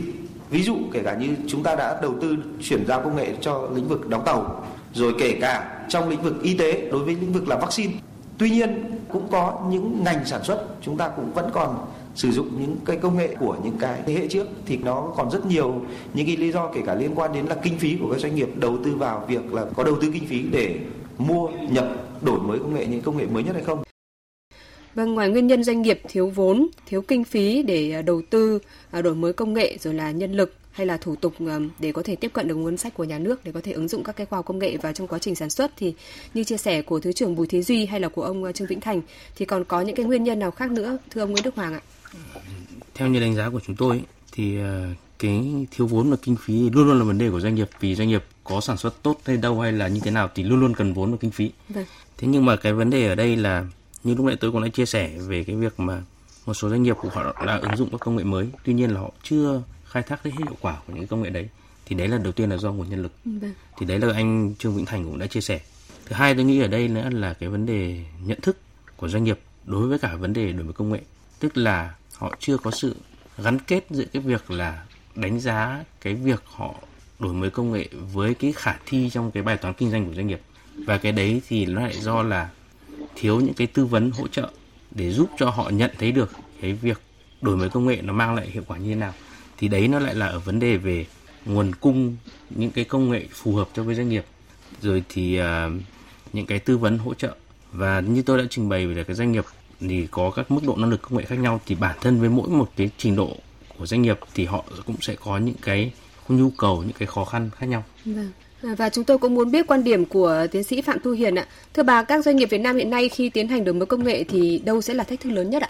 Ví dụ kể cả như chúng ta đã đầu tư chuyển giao công nghệ cho lĩnh vực đóng tàu, rồi kể cả trong lĩnh vực y tế đối với lĩnh vực là vaccine. Tuy nhiên cũng có những ngành sản xuất chúng ta cũng vẫn còn sử dụng những cái công nghệ của những cái thế hệ trước thì nó còn rất nhiều những cái lý do kể cả liên quan đến là kinh phí của các doanh nghiệp đầu tư vào việc là có đầu tư kinh phí để mua nhập đổi mới công nghệ những công nghệ mới nhất hay không Vâng, ngoài nguyên nhân doanh nghiệp thiếu vốn, thiếu kinh phí để à, đầu tư à, đổi mới công nghệ rồi là nhân lực hay là thủ tục à, để có thể tiếp cận được nguồn sách của nhà nước để có thể ứng dụng các cái khoa học công nghệ vào trong quá trình sản xuất thì như chia sẻ của thứ trưởng Bùi Thế Duy hay là của ông Trương Vĩnh Thành thì còn có những cái nguyên nhân nào khác nữa thưa ông Nguyễn Đức Hoàng ạ? Theo như đánh giá của chúng tôi thì cái thiếu vốn và kinh phí luôn luôn là vấn đề của doanh nghiệp vì doanh nghiệp có sản xuất tốt hay đâu hay là như thế nào thì luôn luôn cần vốn và kinh phí. Vâng. Thế nhưng mà cái vấn đề ở đây là như lúc nãy tôi cũng đã chia sẻ về cái việc mà một số doanh nghiệp của họ đã ứng dụng các công nghệ mới tuy nhiên là họ chưa khai thác hết hiệu quả của những công nghệ đấy thì đấy là đầu tiên là do nguồn nhân lực vâng. thì đấy là anh trương vĩnh thành cũng đã chia sẻ thứ hai tôi nghĩ ở đây nữa là cái vấn đề nhận thức của doanh nghiệp đối với cả vấn đề đổi mới công nghệ tức là họ chưa có sự gắn kết giữa cái việc là đánh giá cái việc họ đổi mới công nghệ với cái khả thi trong cái bài toán kinh doanh của doanh nghiệp. Và cái đấy thì nó lại do là thiếu những cái tư vấn hỗ trợ để giúp cho họ nhận thấy được cái việc đổi mới công nghệ nó mang lại hiệu quả như thế nào. Thì đấy nó lại là ở vấn đề về nguồn cung những cái công nghệ phù hợp cho với doanh nghiệp. Rồi thì uh, những cái tư vấn hỗ trợ. Và như tôi đã trình bày về cái doanh nghiệp thì có các mức độ năng lực công nghệ khác nhau thì bản thân với mỗi một cái trình độ của doanh nghiệp thì họ cũng sẽ có những cái nhu cầu những cái khó khăn khác nhau. Vâng. À, và chúng tôi cũng muốn biết quan điểm của tiến sĩ Phạm Thu Hiền ạ. Thưa bà, các doanh nghiệp Việt Nam hiện nay khi tiến hành đổi mới công nghệ thì đâu sẽ là thách thức lớn nhất ạ?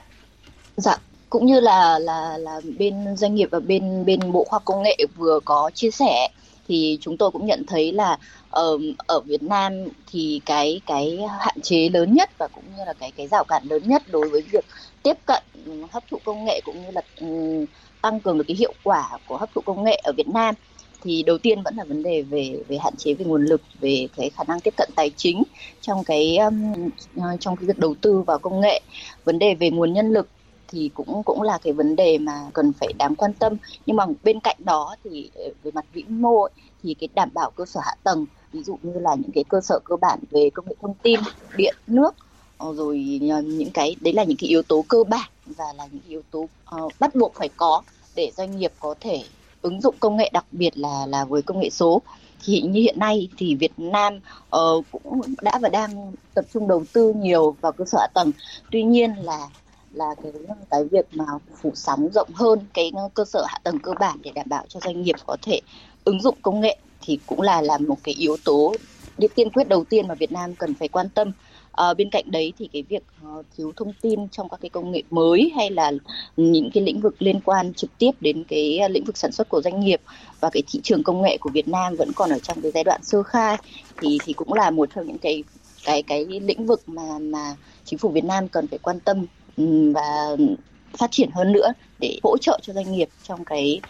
Dạ, cũng như là là là bên doanh nghiệp và bên bên Bộ Khoa học Công nghệ vừa có chia sẻ thì chúng tôi cũng nhận thấy là ở ở Việt Nam thì cái cái hạn chế lớn nhất và cũng như là cái cái rào cản lớn nhất đối với việc tiếp cận hấp thụ công nghệ cũng như là tăng cường được cái hiệu quả của hấp thụ công nghệ ở Việt Nam thì đầu tiên vẫn là vấn đề về về hạn chế về nguồn lực về cái khả năng tiếp cận tài chính trong cái um, trong cái việc đầu tư vào công nghệ. Vấn đề về nguồn nhân lực thì cũng cũng là cái vấn đề mà cần phải đáng quan tâm. Nhưng mà bên cạnh đó thì ờ, về mặt vĩ mô ấy, thì cái đảm bảo cơ sở hạ tầng ví dụ như là những cái cơ sở cơ bản về công nghệ thông tin điện nước ờ, rồi những cái đấy là những cái yếu tố cơ bản và là những yếu tố uh, bắt buộc phải có để doanh nghiệp có thể ứng dụng công nghệ đặc biệt là là với công nghệ số. Thì như hiện nay thì Việt Nam uh, cũng đã và đang tập trung đầu tư nhiều vào cơ sở hạ tầng. Tuy nhiên là là cái cái việc mà phủ sóng rộng hơn cái cơ sở hạ tầng cơ bản để đảm bảo cho doanh nghiệp có thể ứng dụng công nghệ thì cũng là là một cái yếu tố điều tiên quyết đầu tiên mà Việt Nam cần phải quan tâm. À, bên cạnh đấy thì cái việc uh, thiếu thông tin trong các cái công nghệ mới hay là những cái lĩnh vực liên quan trực tiếp đến cái lĩnh vực sản xuất của doanh nghiệp và cái thị trường công nghệ của Việt Nam vẫn còn ở trong cái giai đoạn sơ khai thì thì cũng là một trong những cái cái cái lĩnh vực mà mà chính phủ Việt Nam cần phải quan tâm. Ừ, và phát triển hơn nữa để hỗ trợ cho doanh nghiệp trong cái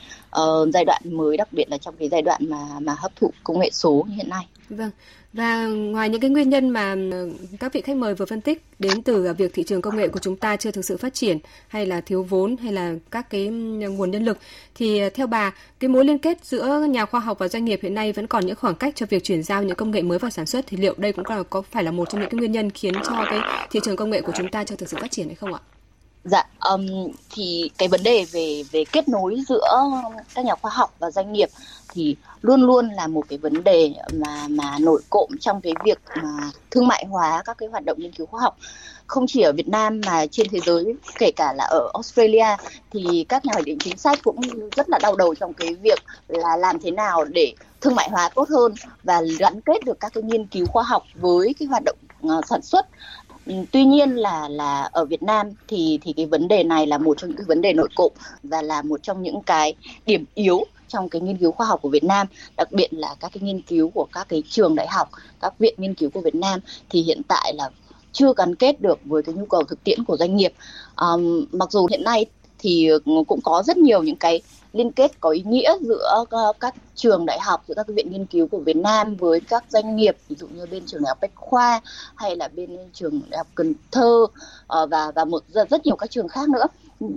uh, giai đoạn mới đặc biệt là trong cái giai đoạn mà mà hấp thụ công nghệ số như hiện nay. Vâng. Và ngoài những cái nguyên nhân mà ừ, các vị khách mời vừa phân tích đến từ à, việc thị trường công nghệ của chúng ta chưa thực sự phát triển hay là thiếu vốn hay là các cái ừ, nguồn nhân lực thì à, theo bà cái mối liên kết giữa nhà khoa học và doanh nghiệp hiện nay vẫn còn những khoảng cách cho việc chuyển giao những công nghệ mới vào sản xuất thì liệu đây cũng là có phải là một trong những cái nguyên nhân khiến cho cái thị trường công nghệ của chúng ta chưa thực sự phát triển hay không ạ? Dạ, um, thì cái vấn đề về về kết nối giữa các nhà khoa học và doanh nghiệp thì luôn luôn là một cái vấn đề mà mà nổi cộm trong cái việc mà thương mại hóa các cái hoạt động nghiên cứu khoa học. Không chỉ ở Việt Nam mà trên thế giới, kể cả là ở Australia, thì các nhà hoạch định chính sách cũng rất là đau đầu trong cái việc là làm thế nào để thương mại hóa tốt hơn và gắn kết được các cái nghiên cứu khoa học với cái hoạt động ờ, sản xuất. Ừ, tuy nhiên là là ở Việt Nam thì thì cái vấn đề này là một trong những cái vấn đề nội cộm và là một trong những cái điểm yếu trong cái nghiên cứu khoa học của Việt Nam, đặc biệt là các cái nghiên cứu của các cái trường đại học, các viện nghiên cứu của Việt Nam thì hiện tại là chưa gắn kết được với cái nhu cầu thực tiễn của doanh nghiệp. Um, mặc dù hiện nay thì ừ, cũng có rất nhiều những cái liên kết có ý nghĩa giữa ờ, các trường đại học giữa các viện nghiên cứu của Việt Nam với các doanh nghiệp ví dụ như bên trường đại học Bách khoa hay là bên trường đại học Cần Thơ ờ, và và một rất, rất nhiều các trường khác nữa.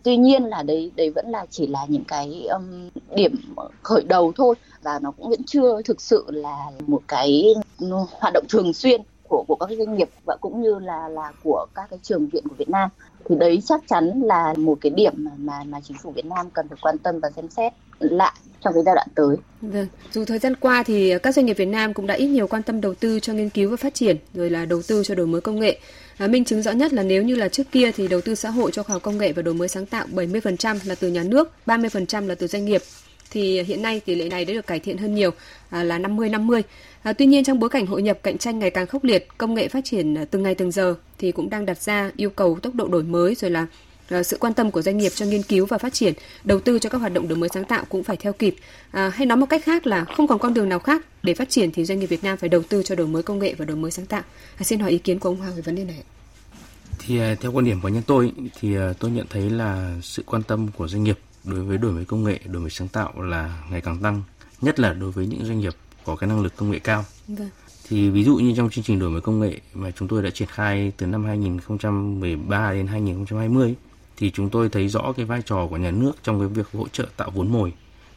Tuy nhiên là đấy đấy vẫn là chỉ là những cái um, điểm khởi đầu thôi và nó cũng vẫn chưa thực sự là một cái ừ, hoạt động thường xuyên của của các doanh nghiệp và cũng như là là của các cái trường viện của Việt Nam thì đấy chắc chắn là một cái điểm mà mà, mà chính phủ Việt Nam cần phải quan tâm và xem xét lại trong cái giai đoạn tới. Vâng, dù thời gian qua thì các doanh nghiệp Việt Nam cũng đã ít nhiều quan tâm đầu tư cho nghiên cứu và phát triển, rồi là đầu tư cho đổi mới công nghệ. À, minh chứng rõ nhất là nếu như là trước kia thì đầu tư xã hội cho khoa học công nghệ và đổi mới sáng tạo 70% là từ nhà nước, 30% là từ doanh nghiệp thì hiện nay tỷ lệ này đã được cải thiện hơn nhiều à, là 50-50. À, tuy nhiên trong bối cảnh hội nhập cạnh tranh ngày càng khốc liệt, công nghệ phát triển à, từng ngày từng giờ thì cũng đang đặt ra yêu cầu tốc độ đổi mới rồi là à, sự quan tâm của doanh nghiệp cho nghiên cứu và phát triển, đầu tư cho các hoạt động đổi mới sáng tạo cũng phải theo kịp. À, hay nói một cách khác là không còn con đường nào khác để phát triển thì doanh nghiệp Việt Nam phải đầu tư cho đổi mới công nghệ và đổi mới sáng tạo. À, xin hỏi ý kiến của ông Hoàng về vấn đề này. Thì theo quan điểm của nhân tôi thì tôi nhận thấy là sự quan tâm của doanh nghiệp đối với đổi mới công nghệ, đổi mới sáng tạo là ngày càng tăng, nhất là đối với những doanh nghiệp có cái năng lực công nghệ cao. Vâng. Thì ví dụ như trong chương trình đổi mới công nghệ mà chúng tôi đã triển khai từ năm 2013 đến 2020 thì chúng tôi thấy rõ cái vai trò của nhà nước trong cái việc hỗ trợ tạo vốn mồi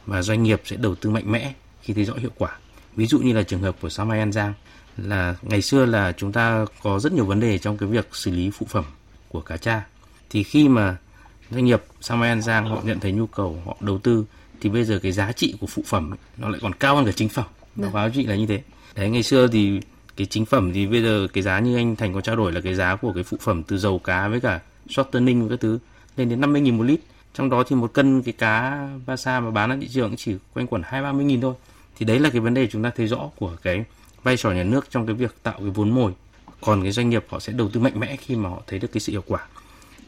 và doanh nghiệp sẽ đầu tư mạnh mẽ khi thấy rõ hiệu quả. Ví dụ như là trường hợp của Sao Mai An Giang là ngày xưa là chúng ta có rất nhiều vấn đề trong cái việc xử lý phụ phẩm của cá cha. Thì khi mà doanh nghiệp Sao Mai An Giang họ nhận thấy nhu cầu họ đầu tư thì bây giờ cái giá trị của phụ phẩm ấy, nó lại còn cao hơn cả chính phẩm. Báo cáo chị là như thế. Đấy ngày xưa thì cái chính phẩm thì bây giờ cái giá như anh Thành có trao đổi là cái giá của cái phụ phẩm từ dầu cá với cả shortening và các thứ lên đến 50 nghìn một lít. Trong đó thì một cân cái cá ba sa mà bán ở thị trường chỉ quanh quẩn hai ba mươi nghìn thôi. Thì đấy là cái vấn đề chúng ta thấy rõ của cái vai trò nhà nước trong cái việc tạo cái vốn mồi. Còn cái doanh nghiệp họ sẽ đầu tư mạnh mẽ khi mà họ thấy được cái sự hiệu quả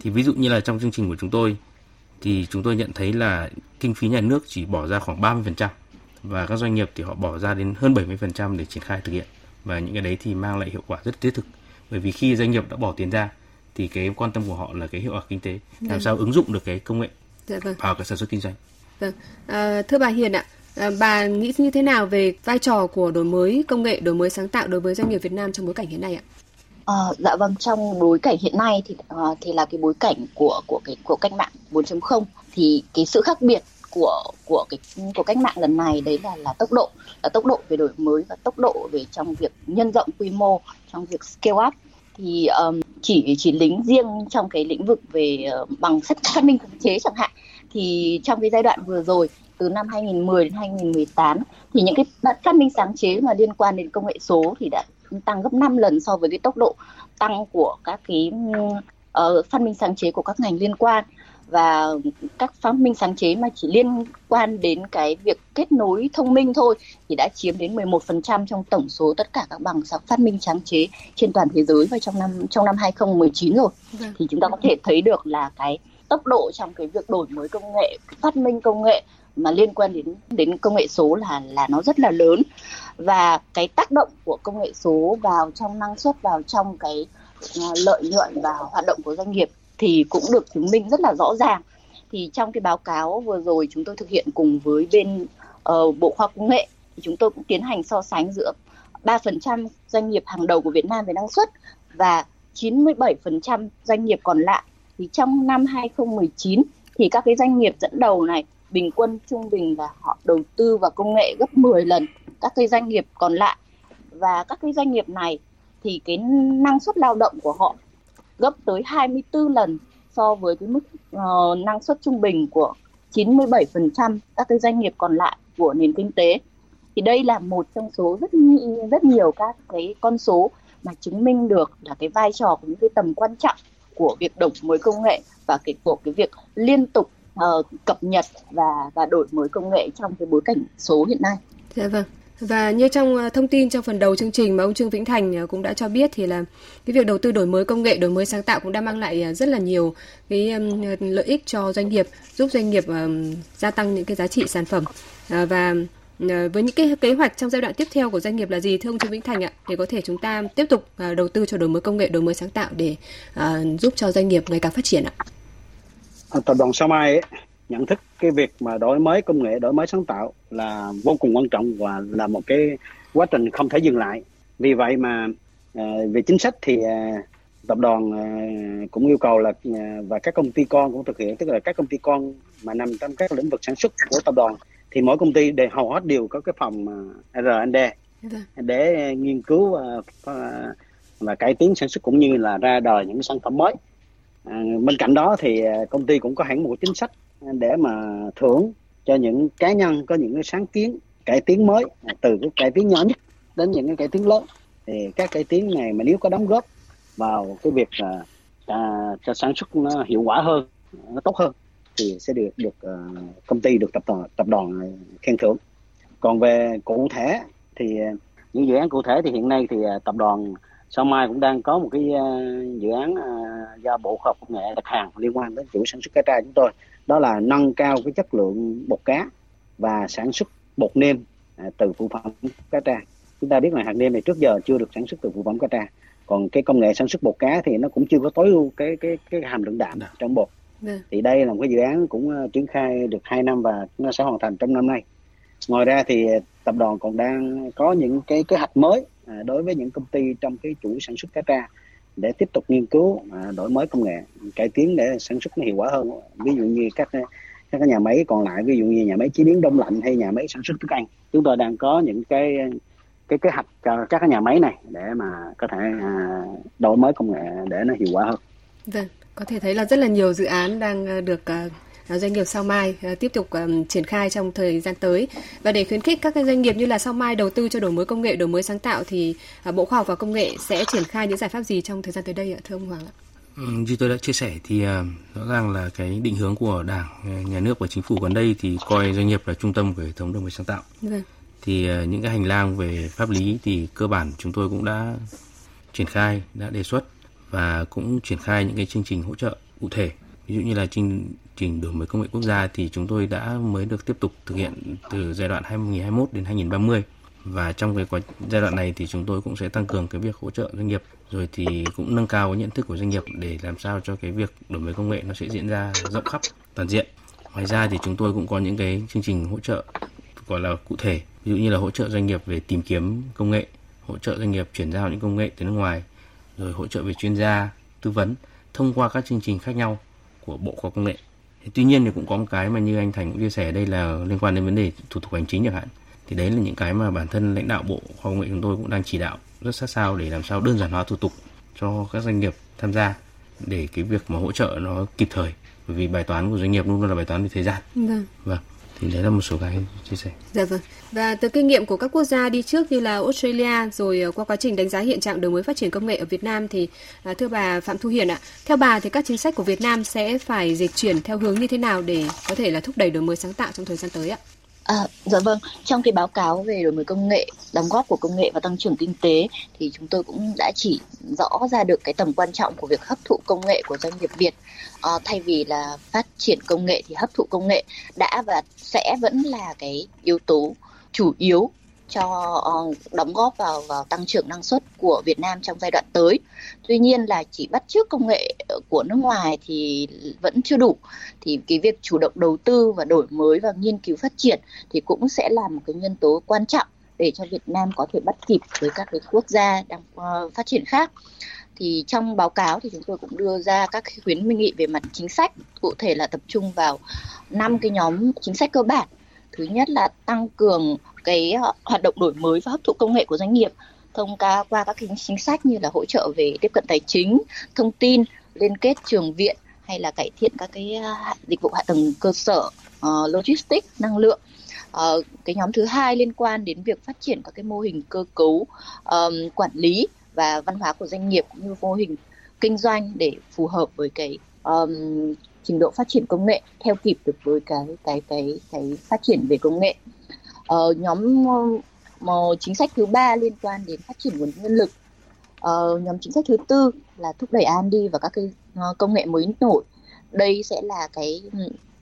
thì ví dụ như là trong chương trình của chúng tôi thì chúng tôi nhận thấy là kinh phí nhà nước chỉ bỏ ra khoảng 30% và các doanh nghiệp thì họ bỏ ra đến hơn 70% để triển khai thực hiện và những cái đấy thì mang lại hiệu quả rất thiết thực bởi vì khi doanh nghiệp đã bỏ tiền ra thì cái quan tâm của họ là cái hiệu quả kinh tế làm vâng. sao ứng dụng được cái công nghệ dạ vâng. vào cái sản xuất kinh doanh. Vâng. À, thưa bà Hiền ạ, à, bà nghĩ như thế nào về vai trò của đổi mới công nghệ, đổi mới sáng tạo đối với doanh nghiệp Việt Nam trong bối cảnh hiện nay ạ? À, dạ vâng trong bối cảnh hiện nay thì uh, thì là cái bối cảnh của của cái của cách mạng 4.0 thì cái sự khác biệt của của cái của cách mạng lần này đấy là là tốc độ là tốc độ về đổi mới và tốc độ về trong việc nhân rộng quy mô trong việc scale up. Thì um, chỉ chỉ lính riêng trong cái lĩnh vực về uh, bằng sắt phát minh khống chế chẳng hạn. Thì trong cái giai đoạn vừa rồi từ năm 2010 đến 2018 thì những cái phát minh sáng chế mà liên quan đến công nghệ số thì đã tăng gấp 5 lần so với cái tốc độ tăng của các cái uh, phát minh sáng chế của các ngành liên quan và các phát minh sáng chế mà chỉ liên quan đến cái việc kết nối thông minh thôi thì đã chiếm đến 11% trong tổng số tất cả các bằng sáng phát minh sáng chế trên toàn thế giới và trong năm trong năm 2019 rồi. Vâng. Thì chúng ta có thể thấy được là cái tốc độ trong cái việc đổi mới công nghệ, phát minh công nghệ mà liên quan đến đến công nghệ số là là nó rất là lớn và cái tác động của công nghệ số vào trong năng suất vào trong cái ờ, lợi nhuận và hoạt động của doanh nghiệp thì cũng được chứng minh rất là rõ ràng. Thì trong cái báo cáo vừa rồi chúng tôi thực hiện cùng với bên uh, Bộ Khoa học Công nghệ thì chúng tôi cũng tiến hành so sánh giữa 3% doanh nghiệp hàng đầu của Việt Nam về năng suất và 97% doanh nghiệp còn lại. Thì trong năm 2019 thì các cái doanh nghiệp dẫn đầu này bình quân trung bình là họ đầu tư vào công nghệ gấp 10 lần các cái doanh nghiệp còn lại. Và các cái doanh nghiệp này thì cái năng suất lao động của họ gấp tới 24 lần so với cái mức uh, năng suất trung bình của 97% các cái doanh nghiệp còn lại của nền kinh tế. Thì đây là một trong số rất rất nhiều các cái con số mà chứng minh được là cái vai trò cũng những cái tầm quan trọng của việc đổi mới công nghệ và cái của cái việc liên tục uh, cập nhật và và đổi mới công nghệ trong cái bối cảnh số hiện nay. Dạ vâng. Và như trong ờ, thông tin trong phần đầu chương trình mà ông Trương Vĩnh Thành ờ, cũng đã cho biết thì là cái việc đầu tư đổi mới công nghệ, đổi mới sáng tạo cũng đã mang lại rất là nhiều cái lợi ích cho doanh nghiệp, giúp doanh nghiệp gia tăng những cái giá trị sản phẩm. Và với những cái kế hoạch trong giai đoạn tiếp theo của doanh nghiệp là gì thưa ông Trương Vĩnh Thành ạ? Để có thể chúng ta tiếp tục đầu tư cho đổi mới công nghệ, đổi mới sáng tạo để giúp cho doanh nghiệp ngày càng phát triển ạ. Tập đoàn Sao Mai ấy, nhận thức cái việc mà đổi mới công nghệ đổi mới sáng tạo là vô cùng quan trọng và là một cái quá trình không thể dừng lại. Vì vậy mà uh, về chính sách thì uh, tập đoàn cũng yêu cầu là và các công ty con cũng thực hiện tức là các công ty con mà nằm trong các lĩnh vực sản xuất của tập đoàn thì mỗi công ty đều hầu hết đều có cái phòng R&D dạ. để nghiên cứu uh, và cải tiến sản xuất cũng như là ra đời những sản phẩm mới à, bên cạnh đó thì à, công ty cũng có hẳn một chính sách để mà thưởng cho những cá nhân có những cái sáng kiến cải tiến mới à, từ cái cải tiến nhỏ nhất đến những cái cải tiến lớn. Thì các cải tiến này mà nếu có đóng góp vào cái việc là à, cho sản xuất nó hiệu quả hơn nó tốt hơn thì sẽ được được uh, công ty được tập đoàn tập đoàn khen thưởng. Còn về cụ thể thì những dự án cụ thể thì hiện nay thì tập đoàn Sao Mai cũng đang có một cái uh, dự án uh, do Bộ Khoa học Công nghệ đặt hàng liên quan đến chuỗi sản xuất cá tra chúng tôi. Đó là nâng cao cái chất lượng bột cá và sản xuất bột nêm à, từ phụ phẩm cá tra. Chúng ta biết là hạt nêm này trước giờ chưa được sản xuất từ phụ phẩm cá tra. Còn cái công nghệ sản xuất bột cá thì nó cũng chưa có tối ưu cái cái cái hàm lượng đạm Được. trong bột. Được. thì đây là một cái dự án cũng uh, triển khai được 2 năm và nó sẽ hoàn thành trong năm nay. Ngoài ra thì tập đoàn còn đang có những cái kế hoạch mới à, đối với những công ty trong cái chuỗi sản xuất cá tra để tiếp tục nghiên cứu à, đổi mới công nghệ cải tiến để sản xuất nó hiệu quả hơn ví dụ như các các nhà máy còn lại ví dụ như nhà máy chế biến đông lạnh hay nhà máy sản xuất thức ăn chúng tôi đang có những cái cái kế hoạch cho các nhà máy này để mà có thể à, đổi mới công nghệ để nó hiệu quả hơn. Vâng, có thể thấy là rất là nhiều dự án đang à, được à, doanh nghiệp Sao Mai ờ, tiếp tục triển khai trong thời gian tới. Và để khuyến khích các cái doanh nghiệp như là Sao Mai đầu tư cho đổi mới công nghệ, đổi mới sáng tạo thì ờ, Bộ Khoa học và Công nghệ sẽ triển khai những giải pháp gì trong thời gian tới đây ạ, thưa ông Hoàng ạ? Như tôi đã chia sẻ thì rõ ràng là cái định hướng của Đảng, Nhà nước và Chính phủ gần đây thì coi doanh nghiệp là trung tâm của hệ thống đổi mới sáng tạo. Vâng. Thì những cái hành lang về pháp lý thì cơ bản chúng tôi cũng đã triển khai, đã đề xuất và cũng triển khai những cái chương trình hỗ trợ cụ thể. Ví dụ như là chương trình đổi mới công nghệ quốc gia thì chúng tôi đã mới được tiếp tục thực hiện từ giai đoạn 2021 đến 2030 và trong cái quá, giai đoạn này thì chúng tôi cũng sẽ tăng cường cái việc hỗ trợ doanh nghiệp, rồi thì cũng nâng cao cái nhận thức của doanh nghiệp để làm sao cho cái việc đổi mới công nghệ nó sẽ diễn ra rộng khắp, toàn diện. Ngoài ra thì chúng tôi cũng có những cái chương trình hỗ trợ, gọi là cụ thể, ví dụ như là hỗ trợ doanh nghiệp về tìm kiếm công nghệ, hỗ trợ doanh nghiệp chuyển giao những công nghệ từ nước ngoài, rồi hỗ trợ về chuyên gia, tư vấn thông qua các chương trình khác nhau của bộ khoa công nghệ tuy nhiên thì cũng có một cái mà như anh thành cũng chia sẻ đây là liên quan đến vấn đề thủ tục hành chính chẳng hạn. Thì đấy là những cái mà bản thân lãnh đạo bộ khoa công nghệ chúng tôi cũng đang chỉ đạo rất sát sao để làm sao đơn giản hóa thủ tục cho các doanh nghiệp tham gia để cái việc mà hỗ trợ nó kịp thời. Bởi vì bài toán của doanh nghiệp luôn luôn là bài toán về thời gian. Vâng. Vâng. Thì đấy là một số cái chia sẻ. Dạ vâng. Và từ kinh nghiệm của các quốc gia đi trước như là Australia rồi ờ, qua quá trình đánh giá hiện trạng đổi mới phát triển công nghệ ở Việt Nam thì à, thưa bà Phạm Thu Hiền ạ, theo bà thì các chính sách của Việt Nam sẽ phải dịch chuyển theo hướng như thế nào để có thể là thúc đẩy đổi mới sáng tạo trong thời gian tới ạ? À, dạ vâng, trong cái báo cáo về đổi mới công nghệ, đóng góp của công nghệ và tăng trưởng kinh tế thì chúng tôi cũng đã chỉ rõ ra được cái tầm quan trọng của việc hấp thụ công nghệ của doanh nghiệp Việt. À, thay vì là phát triển công nghệ thì hấp thụ công nghệ đã và sẽ vẫn là cái yếu tố chủ yếu cho uh, đóng góp vào vào tăng trưởng năng suất của Việt Nam trong giai đoạn tới. Tuy nhiên là chỉ bắt chước công nghệ của nước ngoài thì vẫn chưa đủ. Thì cái việc chủ động đầu tư và đổi mới và nghiên cứu phát triển thì cũng sẽ là một cái nhân tố quan trọng để cho Việt Nam có thể bắt kịp với các cái quốc gia đang uh, phát triển khác thì trong báo cáo thì chúng tôi cũng đưa ra các khuyến nghị về mặt chính sách cụ thể là tập trung vào năm cái nhóm chính sách cơ bản thứ nhất là tăng cường cái hoạt động đổi mới và hấp thụ công nghệ của doanh nghiệp thông qua qua các chính sách như là hỗ trợ về tiếp cận tài chính thông tin liên kết trường viện hay là cải thiện các cái dịch vụ hạ tầng cơ sở uh, logistics năng lượng. Uh, cái nhóm thứ hai liên quan đến việc phát triển các cái mô hình cơ cấu um, quản lý và văn hóa của doanh nghiệp cũng như mô hình kinh doanh để phù hợp với cái um, trình độ phát triển công nghệ theo kịp được với cái cái cái cái phát triển về công nghệ. Ờ, nhóm uh, chính sách thứ ba liên quan đến phát triển nguồn nhân lực. Ờ, nhóm chính sách thứ tư là thúc đẩy R&D và các cái uh, công nghệ mới nổi. Đây sẽ là cái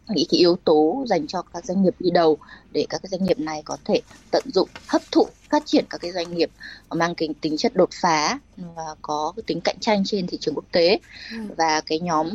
những cái yếu tố dành cho các doanh nghiệp đi đầu để các cái doanh nghiệp này có thể tận dụng hấp thụ phát triển các cái doanh nghiệp mang cái tính chất đột phá và có cái tính cạnh tranh trên thị trường quốc tế ừ. và cái nhóm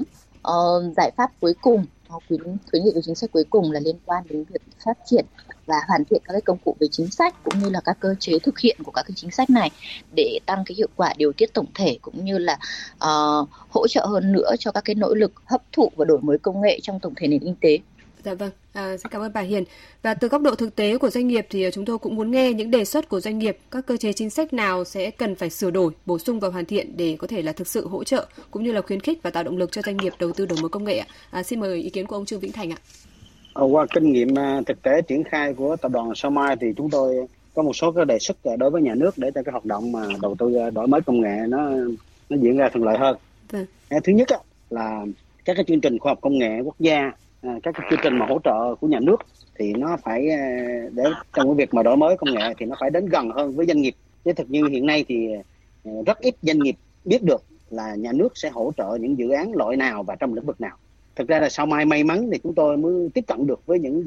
uh, giải pháp cuối cùng khuyến khuyến nghị của chính sách cuối cùng là liên quan đến việc phát triển và hoàn thiện các cái công cụ về chính sách cũng như là các cơ chế thực hiện của các cái chính sách này để tăng cái hiệu quả điều tiết tổng thể cũng như là uh, hỗ trợ hơn nữa cho các cái nỗ lực hấp thụ và đổi mới công nghệ trong tổng thể nền kinh tế. Dạ vâng, à, xin cảm ơn bà Hiền. Và từ góc độ thực tế của doanh nghiệp thì chúng tôi cũng muốn nghe những đề xuất của doanh nghiệp, các cơ chế chính sách nào sẽ cần phải sửa đổi, bổ sung và hoàn thiện để có thể là thực sự hỗ trợ cũng như là khuyến khích và tạo động lực cho doanh nghiệp đầu tư đổi mới công nghệ ạ. À, xin mời ý kiến của ông Trương Vĩnh Thành ạ. Ờ, qua kinh nghiệm à, thực tế triển khai của tập đoàn Sao Mai thì chúng tôi có một số cái đề xuất đối với nhà nước để cho cái hoạt động mà đầu tư đổi mới công nghệ nó nó diễn ra thuận lợi hơn. Vâng. Thứ nhất là các cái chương trình khoa học công nghệ quốc gia À, À, các cái chương trình mà hỗ trợ của nhà nước thì nó phải à, để trong cái việc mà đổi mới công nghệ thì nó phải đến gần hơn với doanh nghiệp. Chứ thực như hiện nay thì à, rất ít doanh nghiệp biết được là nhà nước sẽ hỗ trợ những dự án loại nào và trong lĩnh vực nào. Thực ra là sau mai may mắn thì chúng tôi mới tiếp cận được với những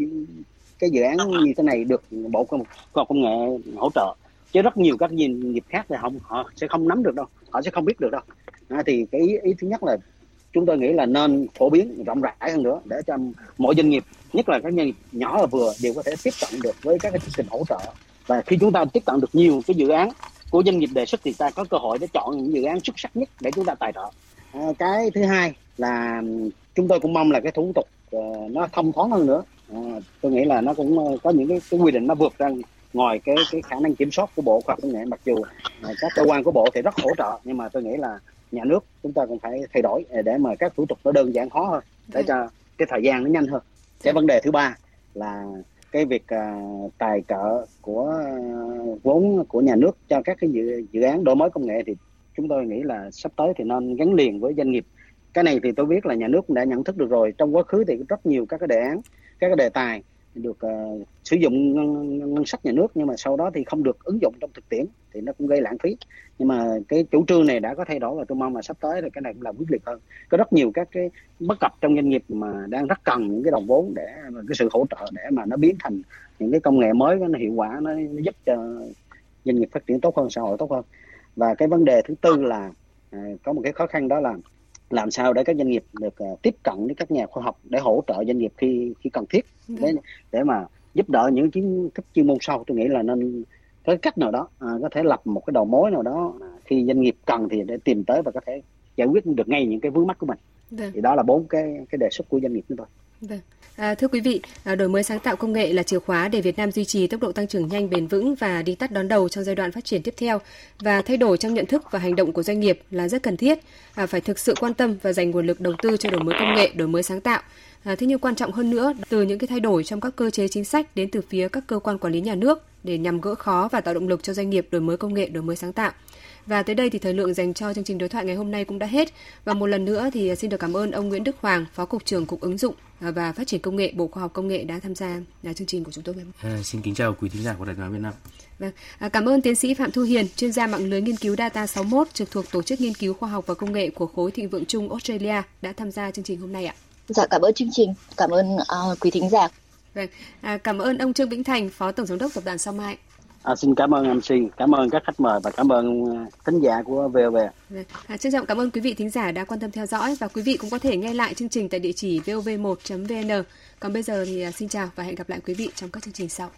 cái dự án như thế này được bộ khoa học công nghệ hỗ trợ. Chứ rất nhiều các doanh nghiệp khác thì không họ sẽ không nắm được đâu họ sẽ không biết được đâu. À, thì cái ý, ý thứ nhất là chúng tôi nghĩ là nên phổ biến rộng rãi hơn nữa để cho mỗi doanh nghiệp nhất là các doanh nghiệp nhỏ và vừa đều có thể tiếp cận được với các cái chương trình hỗ trợ. Và khi chúng ta tiếp cận được nhiều cái dự án của doanh nghiệp đề xuất thì ta có cơ hội để chọn những dự án xuất sắc nhất để chúng ta tài trợ. À, cái thứ hai là chúng tôi cũng mong là cái thủ tục uh, nó thông thoáng hơn nữa. À, tôi nghĩ là nó cũng ờ, có những cái, cái quy định nó vượt ra ngoài cái cái khả năng kiểm soát của bộ khoa học công nghệ. Mặc dù uh, các cơ quan của bộ thì rất hỗ trợ nhưng mà tôi nghĩ là nhà nước chúng ta cũng phải thay đổi để mà các thủ tục nó đơn giản hóa hơn để cho cái thời gian nó nhanh hơn. Cái vấn đề thứ ba là cái việc uh, tài trợ của uh, vốn của nhà nước cho các cái dự, dự án đổi mới công nghệ thì chúng tôi nghĩ là sắp tới thì nên gắn liền với doanh nghiệp. Cái này thì tôi biết là nhà nước cũng đã nhận thức được rồi trong quá khứ thì rất nhiều các cái đề án các cái đề tài được uh, sử dụng ngân, ngân sách nhà nước nhưng mà sau đó thì không được ứng dụng trong thực tiễn thì nó cũng gây lãng phí. Nhưng mà cái chủ trương này đã có thay đổi và tôi mong là sắp tới thì cái này cũng làm quyết liệt hơn. Có rất nhiều các cái bất cập trong doanh nghiệp mà đang rất cần những cái đồng vốn để cái sự hỗ trợ để mà nó biến thành những cái công nghệ mới nó hiệu quả nó, nó giúp cho doanh nghiệp phát triển tốt hơn xã hội tốt hơn. Và cái vấn đề thứ tư là uh, có một cái khó khăn đó là làm sao để các doanh nghiệp được uh, tiếp cận với các nhà khoa học để hỗ trợ doanh nghiệp khi khi cần thiết để vâng. để mà giúp đỡ những kiến thức chuyên môn sâu tôi nghĩ là nên có cách nào đó à, có thể lập một cái đầu mối nào đó khi doanh nghiệp cần thì để tìm tới và có thể giải quyết được ngay những cái vướng mắt của mình vâng. thì đó là bốn cái cái đề xuất của doanh nghiệp chúng tôi vâng. À, thưa quý vị, à, đổi mới sáng tạo công nghệ là chìa khóa để Việt Nam duy trì tốc độ tăng trưởng nhanh bền vững và đi tắt đón đầu trong giai đoạn phát triển tiếp theo. Và thay đổi trong nhận thức và hành động của doanh nghiệp là rất cần thiết. À, phải thực sự quan tâm và dành nguồn lực đầu tư cho đổi mới công nghệ, đổi mới sáng tạo. À, thế nhưng quan trọng hơn nữa, từ những cái thay đổi trong các cơ chế chính sách đến từ phía các cơ quan quản lý nhà nước để nhằm gỡ khó và tạo động lực cho doanh nghiệp đổi mới công nghệ, đổi mới sáng tạo. Và tới đây thì thời lượng dành cho chương trình đối thoại ngày hôm nay cũng đã hết. Và một lần nữa thì xin được cảm ơn ông Nguyễn Đức Hoàng, Phó Cục trưởng Cục ứng dụng và Phát triển Công nghệ Bộ Khoa học Công nghệ đã tham gia là chương trình của chúng tôi. À, xin kính chào quý thính giả của Đài Tiếng Việt Nam. Vâng, à, cảm ơn tiến sĩ Phạm Thu Hiền, chuyên gia mạng lưới nghiên cứu Data 61 trực thuộc Tổ chức Nghiên cứu Khoa học và Công nghệ của khối Thịnh vượng Trung Australia đã tham gia chương trình hôm nay ạ. Dạ cảm ơn chương trình, cảm ơn uh, quý thính giả. Vâng, à, cảm ơn ông Trương Vĩnh Thành, Phó Tổng Giám đốc Tập đoàn Sao Mai. À, xin cảm ơn MC, cảm ơn các khách mời và cảm ơn à, khán giả của VOV. Vâng, à, trân trọng cảm ơn quý vị thính giả đã quan tâm theo dõi và quý vị cũng có thể nghe lại chương trình tại địa chỉ vov1.vn. Còn bây giờ thì à, xin chào và hẹn gặp lại quý vị trong các chương trình sau.